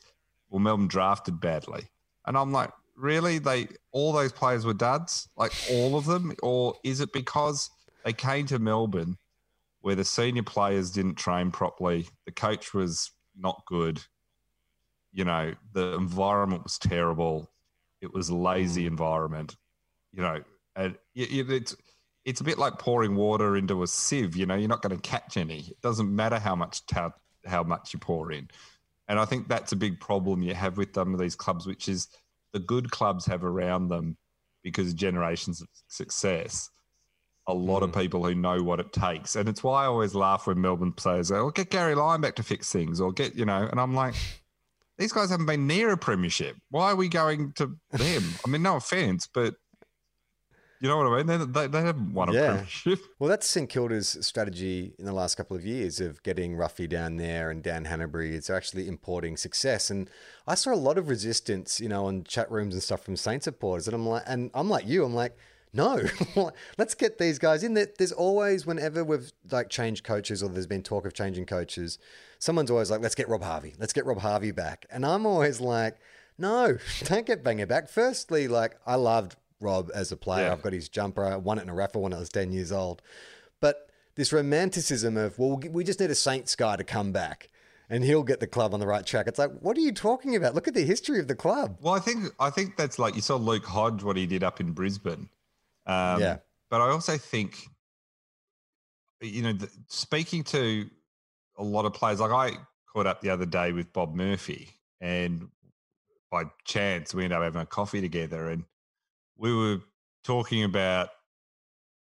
well, Melbourne drafted badly, and I'm like, really? They all those players were duds, like all of them, or is it because they came to Melbourne where the senior players didn't train properly, the coach was not good, you know, the environment was terrible, It was a lazy mm. environment, you know, and it's it's a bit like pouring water into a sieve. You know, you're not going to catch any. It doesn't matter how much ta- how much you pour in, and I think that's a big problem you have with some of these clubs, which is the good clubs have around them because generations of success a lot mm. of people who know what it takes. And it's why I always laugh when Melbourne players go, oh, get Gary Lyon back to fix things or get, you know, and I'm like, these guys haven't been near a premiership. Why are we going to them? I mean, no offense, but you know what I mean? They, they, they haven't won a yeah. premiership. Well, that's St Kilda's strategy in the last couple of years of getting Ruffy down there and Dan Hannebery. It's actually importing success. And I saw a lot of resistance, you know, on chat rooms and stuff from Saint supporters. And I'm like, and I'm like you, I'm like, no, let's get these guys in. There's always, whenever we've like changed coaches or there's been talk of changing coaches, someone's always like, let's get Rob Harvey. Let's get Rob Harvey back. And I'm always like, no, don't get Banger back. Firstly, like I loved Rob as a player. Yeah. I've got his jumper. I won it in a raffle when I was 10 years old. But this romanticism of, well, we just need a Saints guy to come back and he'll get the club on the right track. It's like, what are you talking about? Look at the history of the club. Well, I think I think that's like you saw Luke Hodge what he did up in Brisbane. Um, yeah. But I also think, you know, the, speaking to a lot of players, like I caught up the other day with Bob Murphy, and by chance we ended up having a coffee together, and we were talking about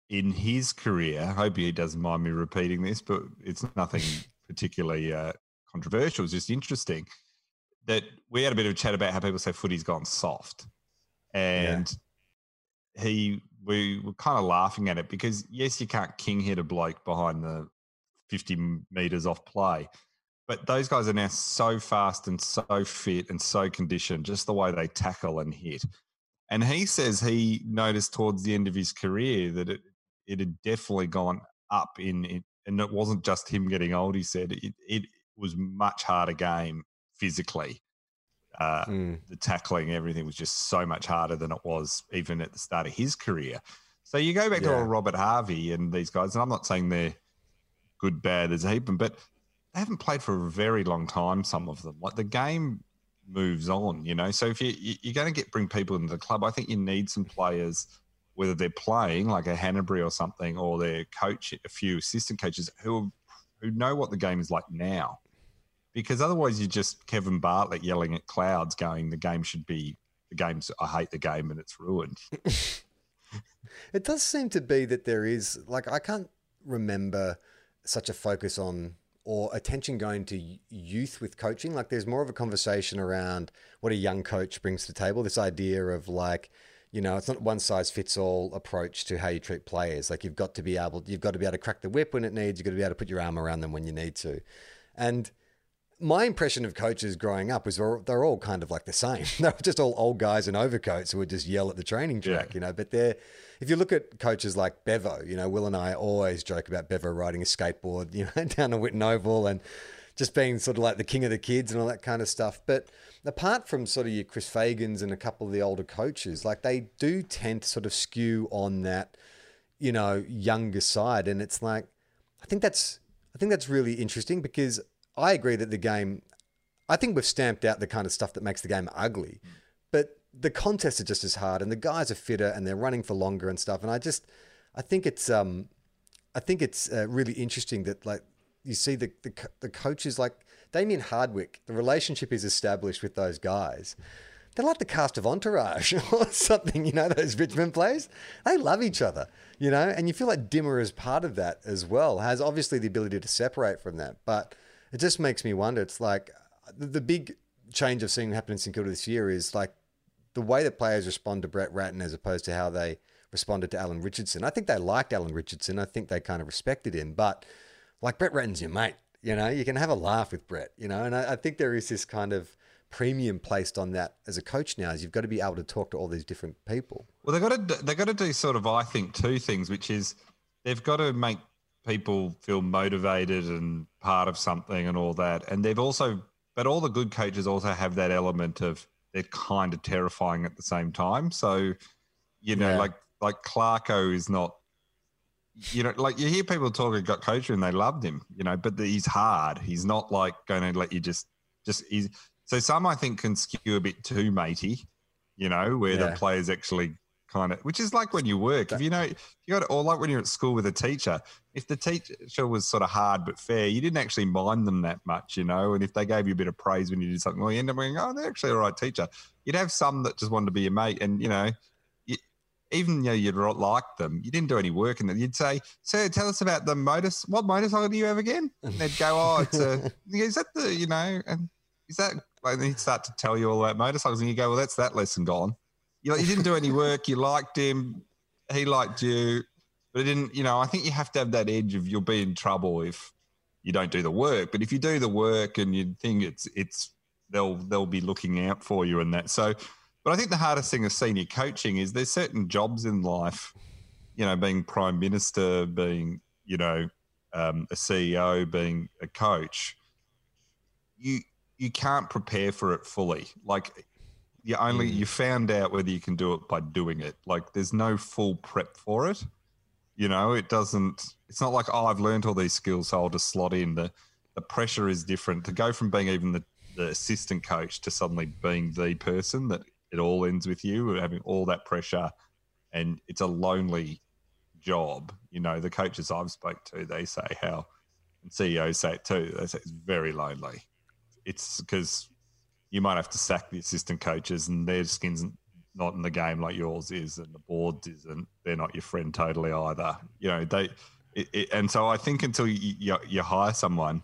in his career. I hope he doesn't mind me repeating this, but it's nothing particularly uh, controversial. It's just interesting that we had a bit of a chat about how people say footy's gone soft, and yeah. he we were kind of laughing at it because yes, you can't king hit a bloke behind the 50 meters off play, but those guys are now so fast and so fit and so conditioned, just the way they tackle and hit. And he says he noticed towards the end of his career that it it had definitely gone up in it, and it wasn't just him getting old. He said it, it was much harder game physically uh, mm. The tackling, everything was just so much harder than it was even at the start of his career. So you go back yeah. to Robert Harvey and these guys, and I'm not saying they're good, bad as a heap, but they haven't played for a very long time. Some of them, like the game moves on, you know. So if you you're going to get bring people into the club, I think you need some players, whether they're playing like a Hannebery or something, or their coach, a few assistant coaches who who know what the game is like now because otherwise you're just Kevin Bartlett yelling at clouds, going, "The game should be the game's. I hate the game and it's ruined." it does seem to be that there is like I can't remember such a focus on or attention going to youth with coaching. Like there's more of a conversation around what a young coach brings to the table. This idea of like, you know, it's not one size fits all approach to how you treat players. Like you've got to be able, you've got to be able to crack the whip when it needs. You've got to be able to put your arm around them when you need to. And my impression of coaches growing up was they're, they're all kind of like the same. They're just all old guys in overcoats who would just yell at the training track, yeah. you know. But they're, if you look at coaches like Bevo, you know, Will and I always joke about Bevo riding a skateboard, you know, down the Whitten Oval and just being sort of like the king of the kids and all that kind of stuff. But apart from sort of your Chris Fagans and a couple of the older coaches, like they do tend to sort of skew on that, you know, younger side. And it's like, I think that's, I think that's really interesting because I agree that the game, I think we've stamped out the kind of stuff that makes the game ugly, but the contests are just as hard, and the guys are fitter, and they're running for longer and stuff. And I just, I think it's, um, I think it's uh, really interesting that like you see the, the the coaches like Damien Hardwick, the relationship is established with those guys. They're like the cast of Entourage or something, you know, those Richmond players. They love each other, you know, and you feel like Dimmer is part of that as well, has obviously the ability to separate from that. But it just makes me wonder. It's like the, the big change of seeing happen in St Kilda this year is like the way that players respond to Brett Ratten as opposed to how they responded to Alan Richardson. I think they liked Alan Richardson. I think they kind of respected him, but like Brett Ratten's your mate. You know, you can have a laugh with Brett. You know, and I, I think there is this kind of premium placed on that as a coach now is you've got to be able to talk to all these different people. Well, they've got to they've got to do sort of I think two things, which is they've got to make people feel motivated and part of something and all that. And they've also, but all the good coaches also have that element of they're kind of terrifying at the same time. So, you know, yeah. like like Clarko is not, you know, like you hear people talking got coach and they loved him, you know, but he's hard. He's not like going to let you just just he's so some I think can skew a bit too matey you know, where Yeah. the players actually kind of, which is like when you work. If you know, you got, or like when you're at school with a teacher, if the teacher was sort of hard but fair, you didn't actually mind them that much, you know. And if they gave you a bit of praise when you did something, well, you end up going, oh, they're actually a right teacher. You'd have some that just wanted to be your mate, and you know, you, even though you'd like them, you didn't do any work, and then you'd say, "Sir, tell us about the motor. What motorcycle do you have again?" And they'd go, "Oh, it's a. Is that the you know? And is that?" And they'd start to tell you all about motorcycles, and you go, "Well, that's that lesson gone." You, you didn't do any work. You liked him. He liked you, but it didn't. You know, I think you have to have that edge of you'll be in trouble if you don't do the work. But if you do the work and you think it's it's they'll they'll be looking out for you and that. So, but I think the hardest thing of senior coaching is there's certain jobs in life, you know, being prime minister, being you know um, a CEO, being a coach. You you can't prepare for it fully. Like you only mm. you found out whether you can do it by doing it. Like there's no full prep for it. You know, it doesn't. It's not like oh, I've learned all these skills, so I'll just slot in. The the pressure is different to go from being even the, the assistant coach to suddenly being the person that it all ends with you, having all that pressure, and it's a lonely job. You know, the coaches I've spoke to, they say how, and CEOs say it too. They say it's very lonely. It's because you might have to sack the assistant coaches, and their skin's not in the game like yours is, and the boards isn't. They're not your friend totally either. You know, they. It, it, and so I think until you, you, you hire someone,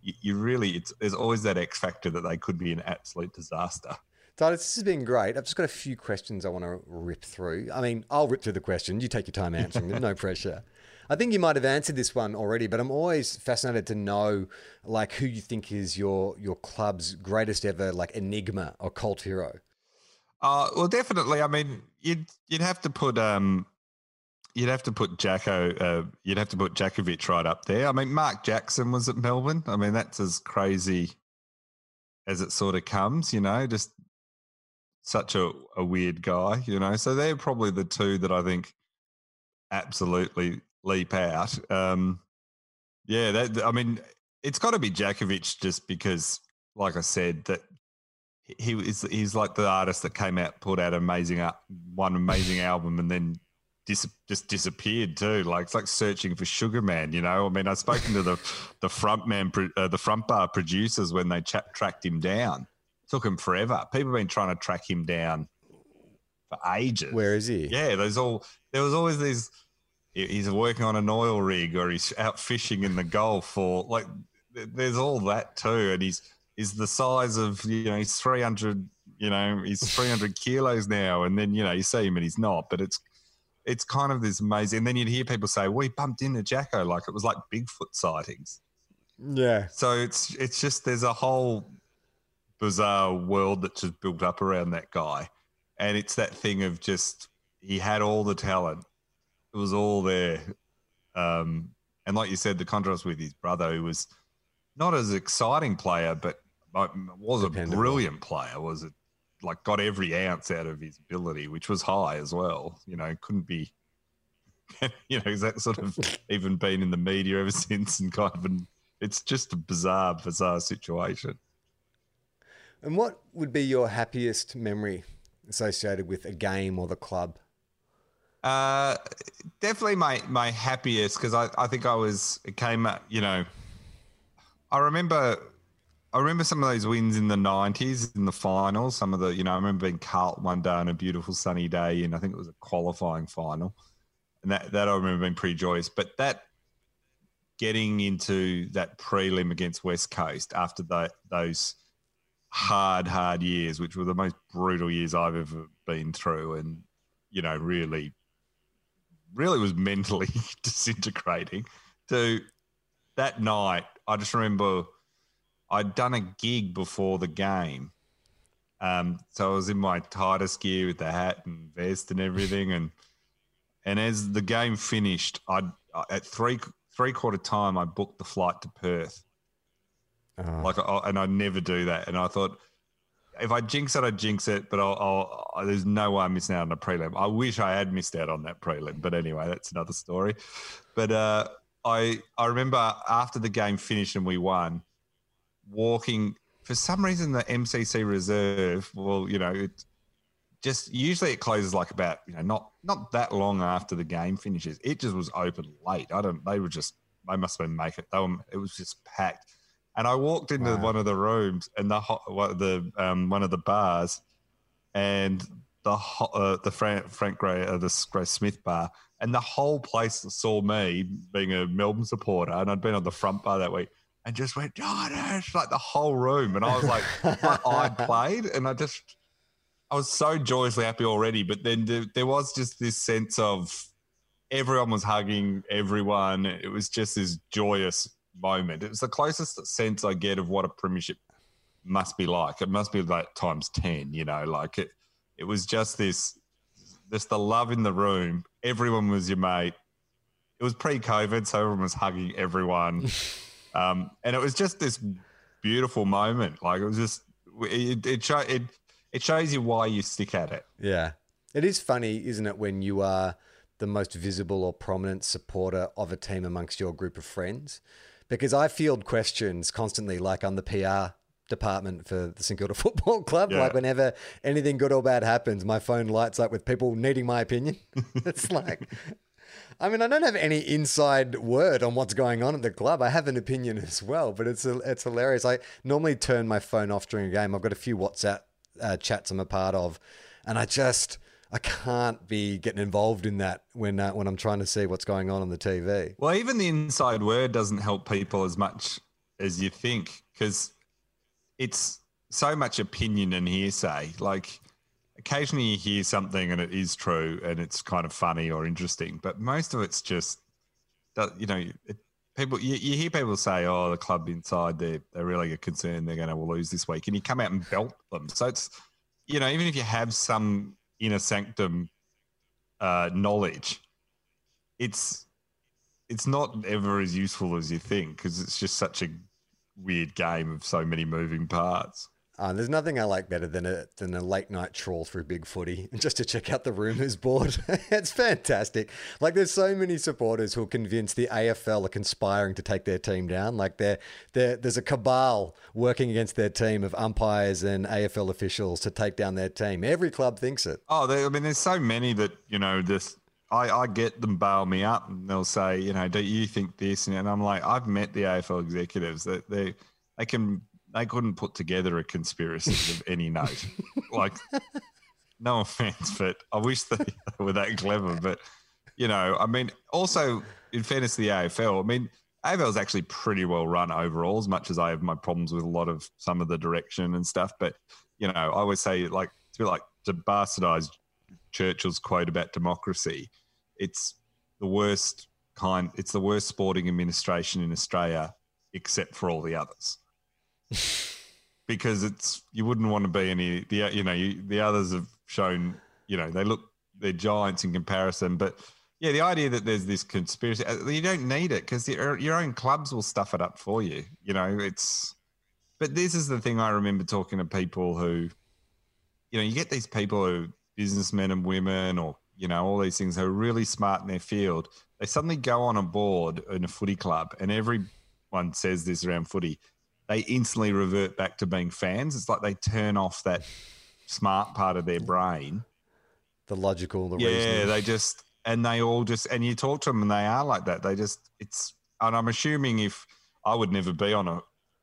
you, you really it's there's always that X factor that they could be an absolute disaster. Titus, this has been great. I've just got a few questions I want to rip through. I mean, I'll rip through the questions. You take your time answering them, no pressure. I think you might have answered this one already, but I'm always fascinated to know like who you think is your your club's greatest ever like enigma or cult hero. Uh, well, definitely. I mean, you'd you'd have to put um, you'd have to put Jacko, uh, you'd have to put Jakovich right up there. I mean, Mark Jackson was at Melbourne. I mean, that's as crazy as it sort of comes. You know, just such a, a weird guy. You know, so they're probably the two that I think absolutely leap out. Um, yeah, that I mean, it's got to be Jakovich just because, like I said, that he is he's like the artist that came out, put out amazing one amazing album, and then dis- just disappeared too. Like it's like searching for Sugar Man. You know, I mean, I've spoken to the the front man, uh, the front bar producers when they cha- tracked him down. took him forever. People have been trying to track him down for ages. Where is he? Yeah, there's all there was always these. He- He's working on an oil rig, or he's out fishing in the Gulf, or like there's all that too. And he's is the size of you know he's 300 you know he's 300 kilos now and then you know you see him and he's not but it's it's kind of this amazing and then you'd hear people say we bumped into jacko like it was like bigfoot sightings Yeah. so it's it's just there's a whole bizarre world that's just built up around that guy and it's that thing of just he had all the talent it was all there um and like you said the contrast with his brother who was not as exciting player but was a Dependable. brilliant player was it like got every ounce out of his ability which was high as well you know couldn't be you know is that sort of even been in the media ever since and kind of an it's just a bizarre bizarre situation And what would be your happiest memory associated with a game or the club? Uh, definitely my my happiest because I, I think I was it came you know I remember I remember some of those wins in the nineties in the finals. Some of the you know I remember being Carlton one day on a beautiful sunny day and I think it was a qualifying final, and that that I remember being pretty joyous. But that getting into that prelim against West Coast after that those hard hard years, which were the most brutal years I've ever been through, and you know really really was mentally disintegrating. To that night, I just remember I'd done a gig before the game. Um, so I was in my tightest gear with the hat and vest and everything, and and as the game finished, I at three three quarter time I booked the flight to Perth. Oh, Like, I, and I never do that. And I thought, if I jinx it, I jinx it. But I'll, I'll, there's no way I'm missing out on a prelim. I wish I had missed out on that prelim. But anyway, that's another story. But uh, I, I remember after the game finished and we won, walking for some reason the MCC reserve. Well, you know, it, just usually it closes like about you know not not that long after the game finishes. It just was open late. I don't. They were just they must have been making it. They were, it was just packed. And I walked into Wow. one of the rooms and the ho- what- the um, one of the bars, and the ho- uh, the Frank Frank Gray uh, the Gray Smith bar, and the whole place saw me being a Melbourne supporter, and I'd been on the front bar that week, and just went Jonas like the whole room, and I was like, eye played, and I just I was so joyously happy already, but then there, there was just this sense of everyone was hugging everyone. It was just this joyous moment. It was the closest sense I get of what a premiership must be like. It must be like times 10, you know, like it, it was just this, just the love in the room. Everyone was your mate. It was pre COVID, so everyone was hugging everyone. um, and it was just this beautiful moment. Like it was just, it, it, show, it, it shows you why you stick at it. Yeah. It is funny, isn't it, when you are the most visible or prominent supporter of a team amongst your group of friends? Because I field questions constantly, like I'm the PR department for the St Kilda Football Club. Yeah. Like whenever anything good or bad happens, my phone lights up with people needing my opinion. it's like, I mean, I don't have any inside word on what's going on at the club. I have an opinion as well, but it's it's hilarious. I normally turn my phone off during a game. I've got a few WhatsApp uh, chats I'm a part of, and I just I can't be getting involved in that when uh, when I'm trying to see what's going on on the TV. Well, even the inside word doesn't help people as much as you think because it's so much opinion and hearsay. Like occasionally you hear something and it is true and it's kind of funny or interesting, but most of it's just you know it, people. You, you hear people say, "Oh, the club inside they're they're really concerned they're going to lose this week," and you come out and belt them. So it's you know even if you have some inner sanctum uh, knowledge, it's it's not ever as useful as you think because it's just such a weird game of so many moving parts. Uh, there's nothing I like better than a than a late night trawl through Big Footy just to check out the rumours board. it's fantastic. Like there's so many supporters who are convinced the AFL are conspiring to take their team down. Like there there's a cabal working against their team of umpires and AFL officials to take down their team. Every club thinks it. Oh, they, I mean, there's so many that you know. This I, I get them bail me up, and they'll say, you know, do you think this? And I'm like, I've met the AFL executives that they they can they couldn't put together a conspiracy of any note. like, no offense, but I wish they were that clever. But you know, I mean, also in fairness to the AFL, I mean. AFL is actually pretty well run overall, as much as I have my problems with a lot of some of the direction and stuff. But you know, I always say like to be like to bastardize Churchill's quote about democracy. It's the worst kind. It's the worst sporting administration in Australia, except for all the others. because it's you wouldn't want to be any the you know you, the others have shown you know they look they're giants in comparison, but yeah, the idea that there's this conspiracy uh, you don't need it because your your own clubs will stuff it up for you. You know it's. But this is the thing I remember talking to people who, you know, you get these people who businessmen and women or you know all these things who are really smart in their field they suddenly go on a board in a footy club and everyone says this around footy they instantly revert back to being fans. It's like they turn off that smart part of their brain. The logical, the yeah reasoning. they just and they all just and you talk to them and they are like that. They just it's and i'm assuming if i would never be on a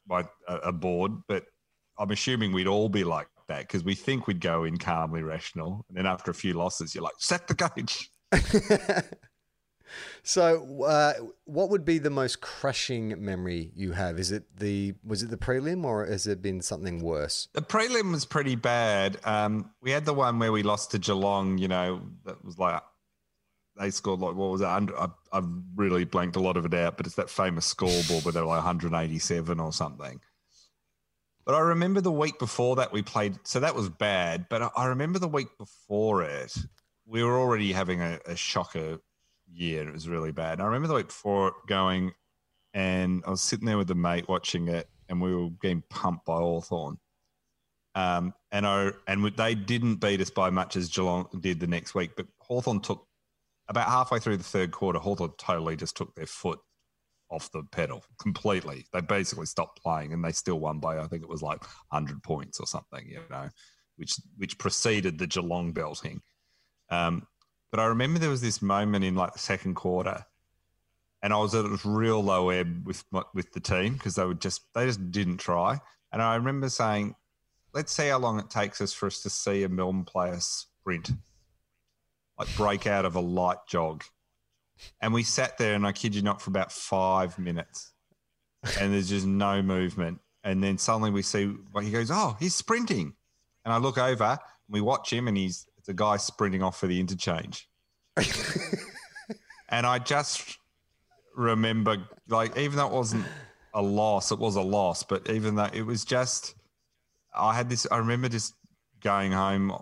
like a, board but i'm assuming we'd all be like that because we think we'd go in calmly rational. And then after a few losses you're like set the coach So, uh, what would be the most crushing memory you have? Is it the was it the prelim or has it been something worse? the prelim was pretty bad um we had the one where we lost to geelong you know that was like they scored like what was it? Under- I, I've really blanked a lot of it out, but it's that famous scoreboard where they're like 187 or something. But I remember the week before that we played, so that was bad. But I, I remember the week before it, we were already having a, a shocker year. It was really bad. And I remember the week before going, and I was sitting there with a mate watching it, and we were getting pumped by Hawthorn. Um, and I and they didn't beat us by much as Geelong did the next week, but Hawthorn took about halfway through the third quarter, Hawthorn totally just took their foot off the pedal completely. They basically stopped playing and they still won by, I think it was like 100 points or something, you know. which which preceded the Geelong belting. Um, but I remember there was this moment in like the second quarter, and I was at a real low ebb with with the team because they would just they just didn't try. And I remember saying, "Let's see how long it takes us for us to see a Melbourne player sprint, like break out of a light jog." And we sat there, and I kid you not, for about five minutes, and there's just no movement. And then suddenly we see, well, he goes, "Oh, he's sprinting," and I look over, and we watch him, and he's it's a guy sprinting off for the interchange. and I just remember, like, even though it wasn't a loss, it was a loss, but even though it was just, I had this, I remember just going home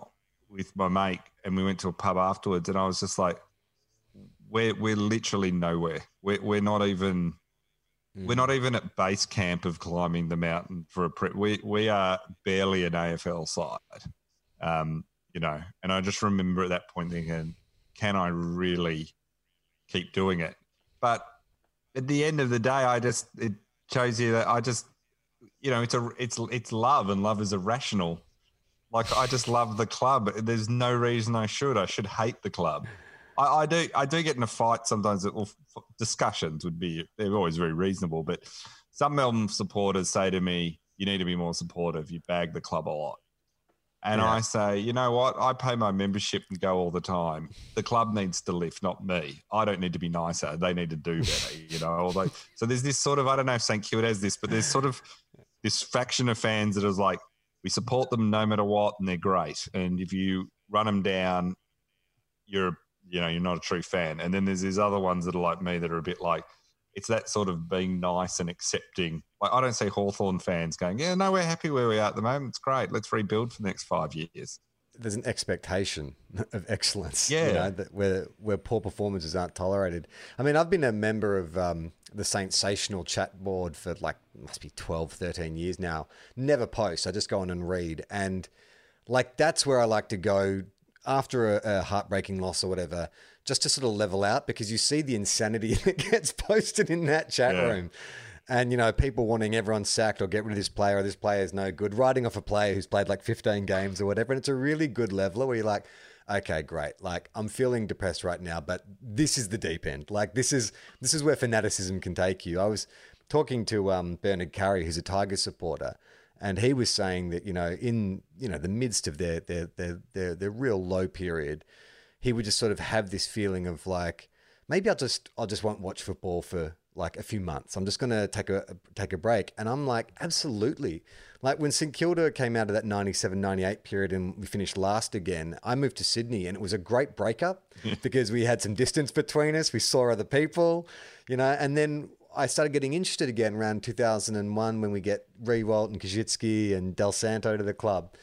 with my mate and we went to a pub afterwards and I was just like, we're, we're literally nowhere. We're, we're not even, mm. we're not even at base camp of climbing the mountain for a pre. We, we are barely an AFL side. Um, you know, and I just remember at that point thinking, can I really keep doing it? But at the end of the day, I just it shows you that I just you know it's a it's it's love and love is irrational. Like I just love the club. There's no reason I should. I should hate the club. I, I do I do get in a fight sometimes. Discussions would be they're always very reasonable, but some Melbourne supporters say to me, "You need to be more supportive. You bag the club a lot." And yeah. I say, you know what? I pay my membership and go all the time. The club needs to lift, not me. I don't need to be nicer. They need to do better, you know. Although, so there's this sort of I don't know if St Kilda has this, but there's sort of this faction of fans that is like we support them no matter what, and they're great. And if you run them down, you're you know you're not a true fan. And then there's these other ones that are like me that are a bit like it's that sort of being nice and accepting. Like I don't see Hawthorn fans going, yeah, no, we're happy where we are at the moment. It's great. Let's rebuild for the next five years. There's an expectation of excellence, yeah, you know, that where where poor performances aren't tolerated. I mean, I've been a member of um, the Sensational chat board for like must be 12, 13 years now. Never post. I just go on and read, and like that's where I like to go after a, a heartbreaking loss or whatever just to sort of level out because you see the insanity that gets posted in that chat yeah. room. And, you know, people wanting everyone sacked or get rid of this player or this player is no good, writing off a player who's played like 15 games or whatever. And it's a really good leveler where you're like, okay, great. Like I'm feeling depressed right now, but this is the deep end. Like this is this is where fanaticism can take you. I was talking to um, Bernard Carey, who's a Tiger supporter, and he was saying that you know in you know the midst of their their their their, their real low period, he would just sort of have this feeling of like maybe I'll just I'll just won't watch football for like a few months. I'm just going to take a take a break. And I'm like, absolutely. Like when St Kilda came out of that 97 98 period and we finished last again, I moved to Sydney and it was a great breakup because we had some distance between us. We saw other people, you know, and then I started getting interested again around 2001 when we get Riewoldt and Koschitzke and Del Santo to the club.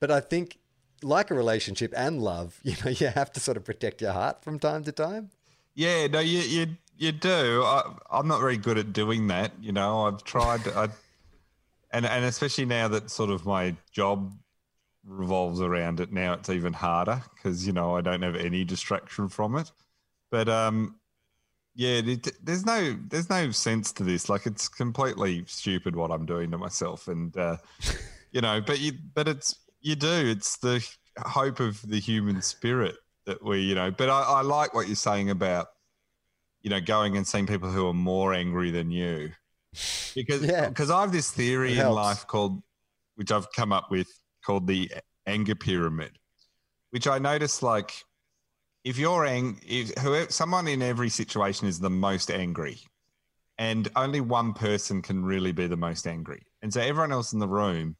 But I think like a relationship and love, you know, you have to sort of protect your heart from time to time. Yeah, no, you you you do. I, am not very good at doing that. You know, I've tried, I, and and especially now that sort of my job revolves around it. Now it's even harder because you know I don't have any distraction from it. But um, yeah, there's no there's no sense to this. Like it's completely stupid what I'm doing to myself, and uh, you know, but you but it's you do. It's the hope of the human spirit that we, you know. But I, I like what you're saying about, you know, going and seeing people who are more angry than you, because yeah. because I have this theory in life called, which I've come up with, called the anger pyramid, which I notice like if you're angry, if whoever, someone in every situation is the most angry, and only one person can really be the most angry, and so everyone else in the room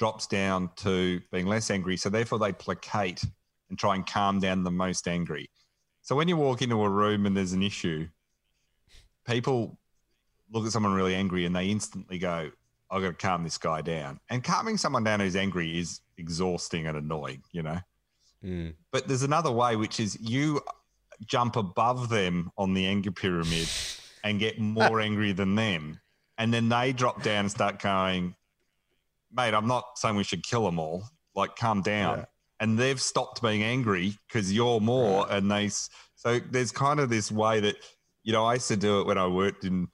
drops down to being less angry. So therefore, they placate and try and calm down the most angry. So when you walk into a room and there's an issue, people look at someone really angry and they instantly go, I've got to calm this guy down. And calming someone down who's angry is exhausting and annoying, you know? Mm. But there's another way, which is you jump above them on the anger pyramid and get more angry than them. And then they drop down and start going, mate, I'm not saying we should kill them all. Like, calm down. Yeah. And they've stopped being angry because you're more. Right. And they, so there's kind of this way that, you know, I used to do it when I worked in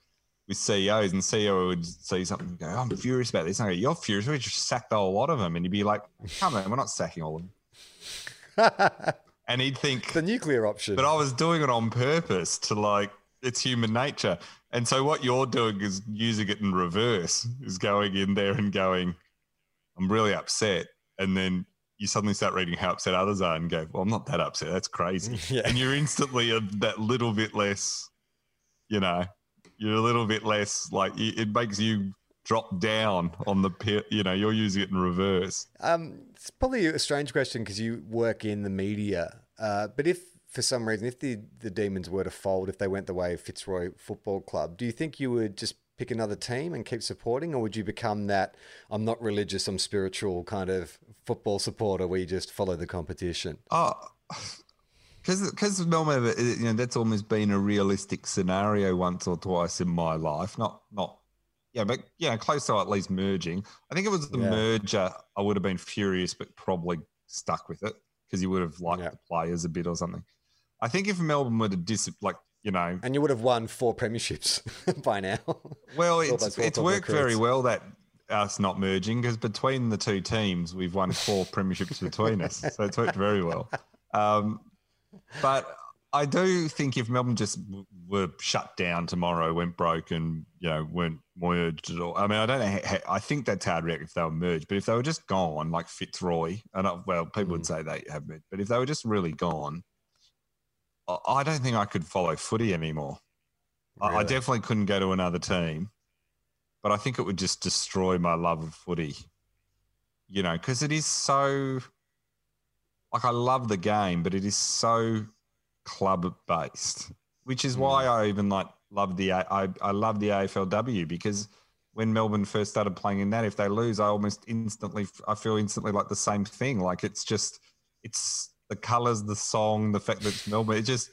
with CEOs, and CEO would say something, and go, "I'm furious about this." And I go, "You're furious? We just sacked a whole lot of them," and he'd be like, "Come on, we're not sacking all of them." and he'd think the nuclear option. But I was doing it on purpose to like it's human nature. And so what you're doing is using it in reverse, is going in there and going, I'm really upset. And then you suddenly start reading how upset others are and go, Well, I'm not that upset. That's crazy. Yeah. And you're instantly a, that little bit less, you know, you're a little bit less like it makes you drop down on the pit. You know, you're using it in reverse. Um, it's probably a strange question because you work in the media. Uh, but if for some reason, if the, the Demons were to fold, if they went the way of Fitzroy Football Club, do you think you would just pick another team and keep supporting, or would you become that I'm not religious, I'm spiritual kind of football supporter where you just follow the competition? Uh, oh, because because Melbourne, you know, that's almost been a realistic scenario once or twice in my life. Not not yeah, but yeah, close to at least merging. I think it was the Yeah. merger. I would have been furious, but probably stuck with it because you would have liked Yeah. the players a bit or something. I think if Melbourne were to dis like you know, And you would have won four premierships by now. well, It's it's worked very well that us not merging because between the two teams, we've won four premierships between us, so it's worked very well. Um, but I do think if Melbourne just w- were shut down tomorrow, went broke, and you know weren't merged at all. I mean, I don't know. I think that's hard react if they were merged, but if they were just gone, like Fitzroy, and I, well, people would say they have merged, but if they were just really gone, I, don't think I could follow footy anymore. I, I definitely couldn't go to another team, but I think it would just destroy my love of footy. You know, because it is so like I love the game, but it is so club based, which is why mm. I even like love the A- I I love the AFLW because when Melbourne first started playing in that, if they lose, I almost instantly I feel instantly like the same thing. Like it's just it's the colours, the song, the fact that it's Melbourne. It just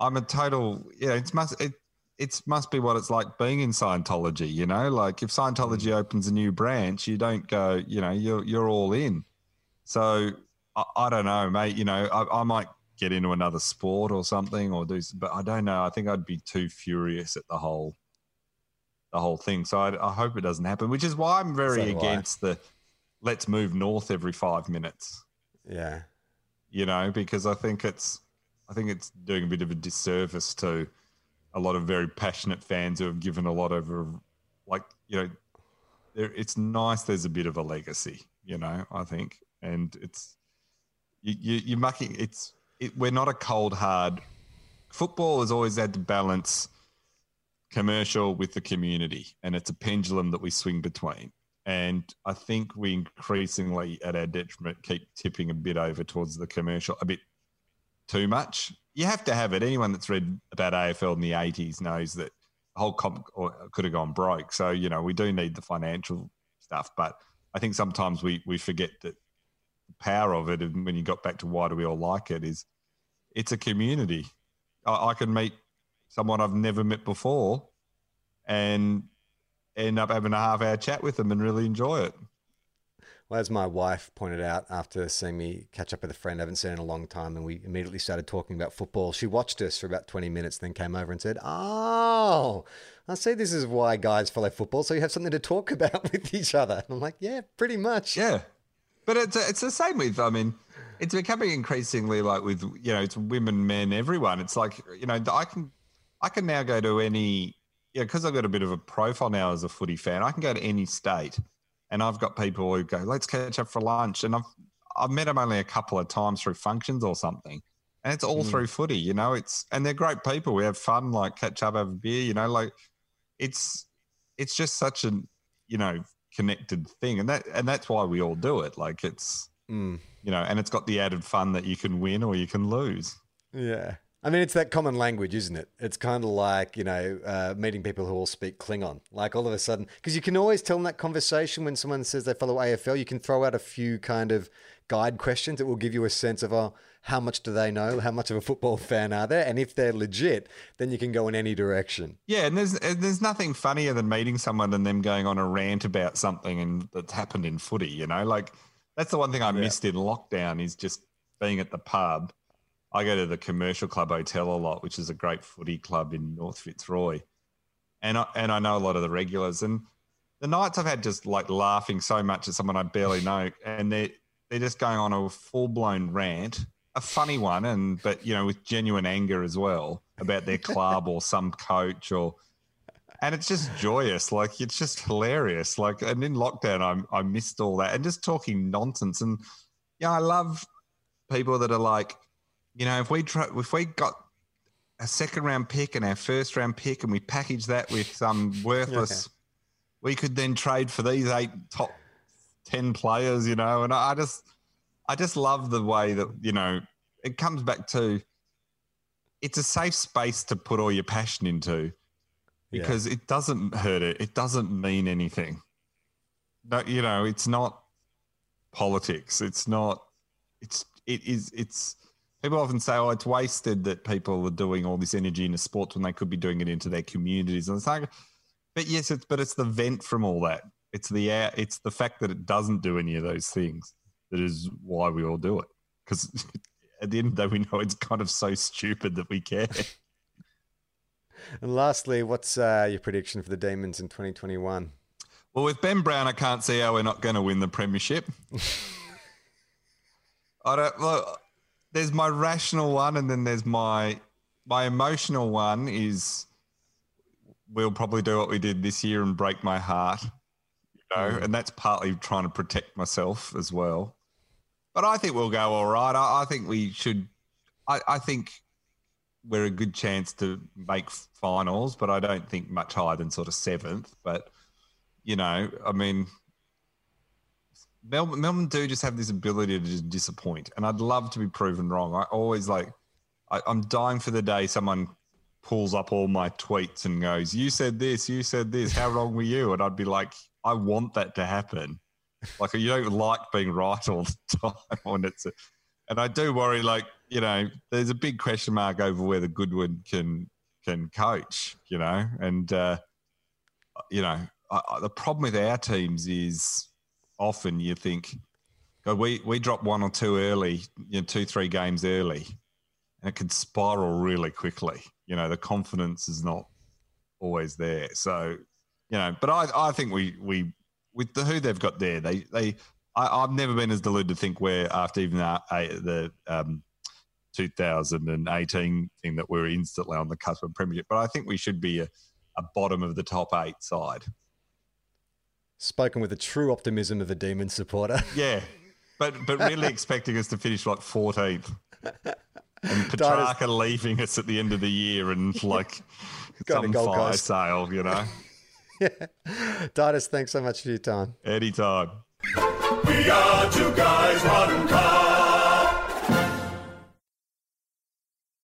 I'm a total yeah. It's must it it must be what it's like being in Scientology. You know, like if Scientology mm. opens a new branch, you don't go. You know, you're you're all in. So I, I don't know, mate. You know, I, I might get into another sport or something, or do, but I don't know. I think I'd be too furious at the whole, the whole thing. So I, I hope it doesn't happen. Which is why I'm very So I. against the let's move north every five minutes. yeah. You know, because I think it's, I think it's doing a bit of a disservice to a lot of very passionate fans who have given a lot of, like you know, there, it's nice. There's a bit of a legacy. You know, I think, and it's you, you, you're mucking. It's it, we're not a cold hard. Football has always had to balance commercial with the community, and it's a pendulum that we swing between. And I think we increasingly, at our detriment, keep tipping a bit over towards the commercial, a bit too much. You have to have it. Anyone that's read about AFL in the 80s knows that the whole comp could have gone broke. So, you know, we do need the financial stuff. But I think sometimes we, we forget that the power of it, and when you got back to why do we all like it, is it's a community. I, I can meet someone I've never met before and end up having a half hour chat with them and really enjoy it. Well, as my wife pointed out after seeing me catch up with a friend I haven't seen in a long time, and we immediately started talking about football, she watched us for about 20 minutes, then came over and said, Oh, I see this is why guys follow football, so you have something to talk about with each other. And I'm like, Yeah, pretty much. Yeah, but it's it's the same with. I mean, it's becoming increasingly like with you know, it's women, men, everyone. It's like you know, I can I can now go to any yeah because I've got a bit of a profile now as a footy fan. I can go to any state, and I've got people who go, let's catch up for lunch, and I've I've met them only a couple of times through functions or something. And it's all through footy, you know. It's and they're great people. We have fun, like catch up, have a beer, you know. Like it's it's just such an you know connected thing, and that and that's why we all do it. Like it's Mm, you know, and it's got the added fun that you can win or you can lose. yeah. I mean, it's that common language, isn't it? It's kind of like, you know, uh, meeting people who all speak Klingon. Like all of a sudden, because you can always tell in that conversation when someone says they follow AFL, you can throw out a few kind of guide questions that will give you a sense of, oh, how much do they know? How much of a football fan are they? And if they're legit, then you can go in any direction. Yeah, and there's and there's nothing funnier than meeting someone and them going on a rant about something and that's happened in footy. You know, like that's the one thing I missed in lockdown is just being at the pub. I go to the Commercial Club Hotel a lot, which is a great footy club in North Fitzroy. and I, and I know a lot of the regulars. And the nights I've had just like laughing so much at someone I barely know, and they they're just going on a full blown rant, a funny one, and but you know with genuine anger as well about their club or some coach or. And it's just joyous, like it's just hilarious. Like, and in lockdown, I I missed all that, and just talking nonsense. And yeah, I love people that are like, you know, if we try, if we got a second round pick and our first round pick, and we package that with some worthless, okay. we could then trade for these eight top ten players, you know. And I just, I just love the way that you know it comes back to. It's a safe space to put all your passion into, because yeah. it doesn't hurt it. It doesn't mean anything. No, you know, it's not politics. It's not. It's it is. It's people often say, "Oh, it's wasted that people are doing all this energy into sports when they could be doing it into their communities." And it's like, but yes, it's but it's the vent from all that. It's the air. it's the fact that it doesn't do any of those things that is why we all do it. Because at the end of the day, we know it's kind of so stupid that we care. And lastly, what's uh, your prediction for the Demons in 2021? Well, with Ben Brown, I can't see how we're not going to win the premiership. I don't look there's my rational one, and then there's my my emotional one is we'll probably do what we did this year and break my heart, you know, mm. and that's partly trying to protect myself as well. But I think we'll go all right. I, I think we should. I, I think we're a good chance to make finals, but I don't think much higher than sort of seventh. But you know, I mean, Melbourne, Melbourne do just have this ability to just disappoint, and I'd love to be proven wrong. I always like, I, I'm dying for the day someone pulls up all my tweets and goes, "You said this, you said this. How wrong were you?" And I'd be like, "I want that to happen." Like you don't like being right all the time when it's, a, and I do worry. Like you know, there's a big question mark over whether Goodwin can can coach. You know, and uh, you know, I, I, the problem with our teams is often you think, God, we, we drop one or two early, you know, two, three games early, and it can spiral really quickly. You know, the confidence is not always there. So, you know, but I, I think we, we, with the who they've got there, they, they, I, have never been as deluded to think we're after even the, the um, 2018 thing that we're instantly on the cusp of premiership, but I think we should be a, a bottom of the top eight side spoken with the true optimism of a demon supporter. Yeah, but but really expecting us to finish like 14th. And Petracca Dinas- leaving us at the end of the year and like some fire Coast. sale, you know? yeah. Titus, thanks so much for your time. Anytime. We are two guys, one car.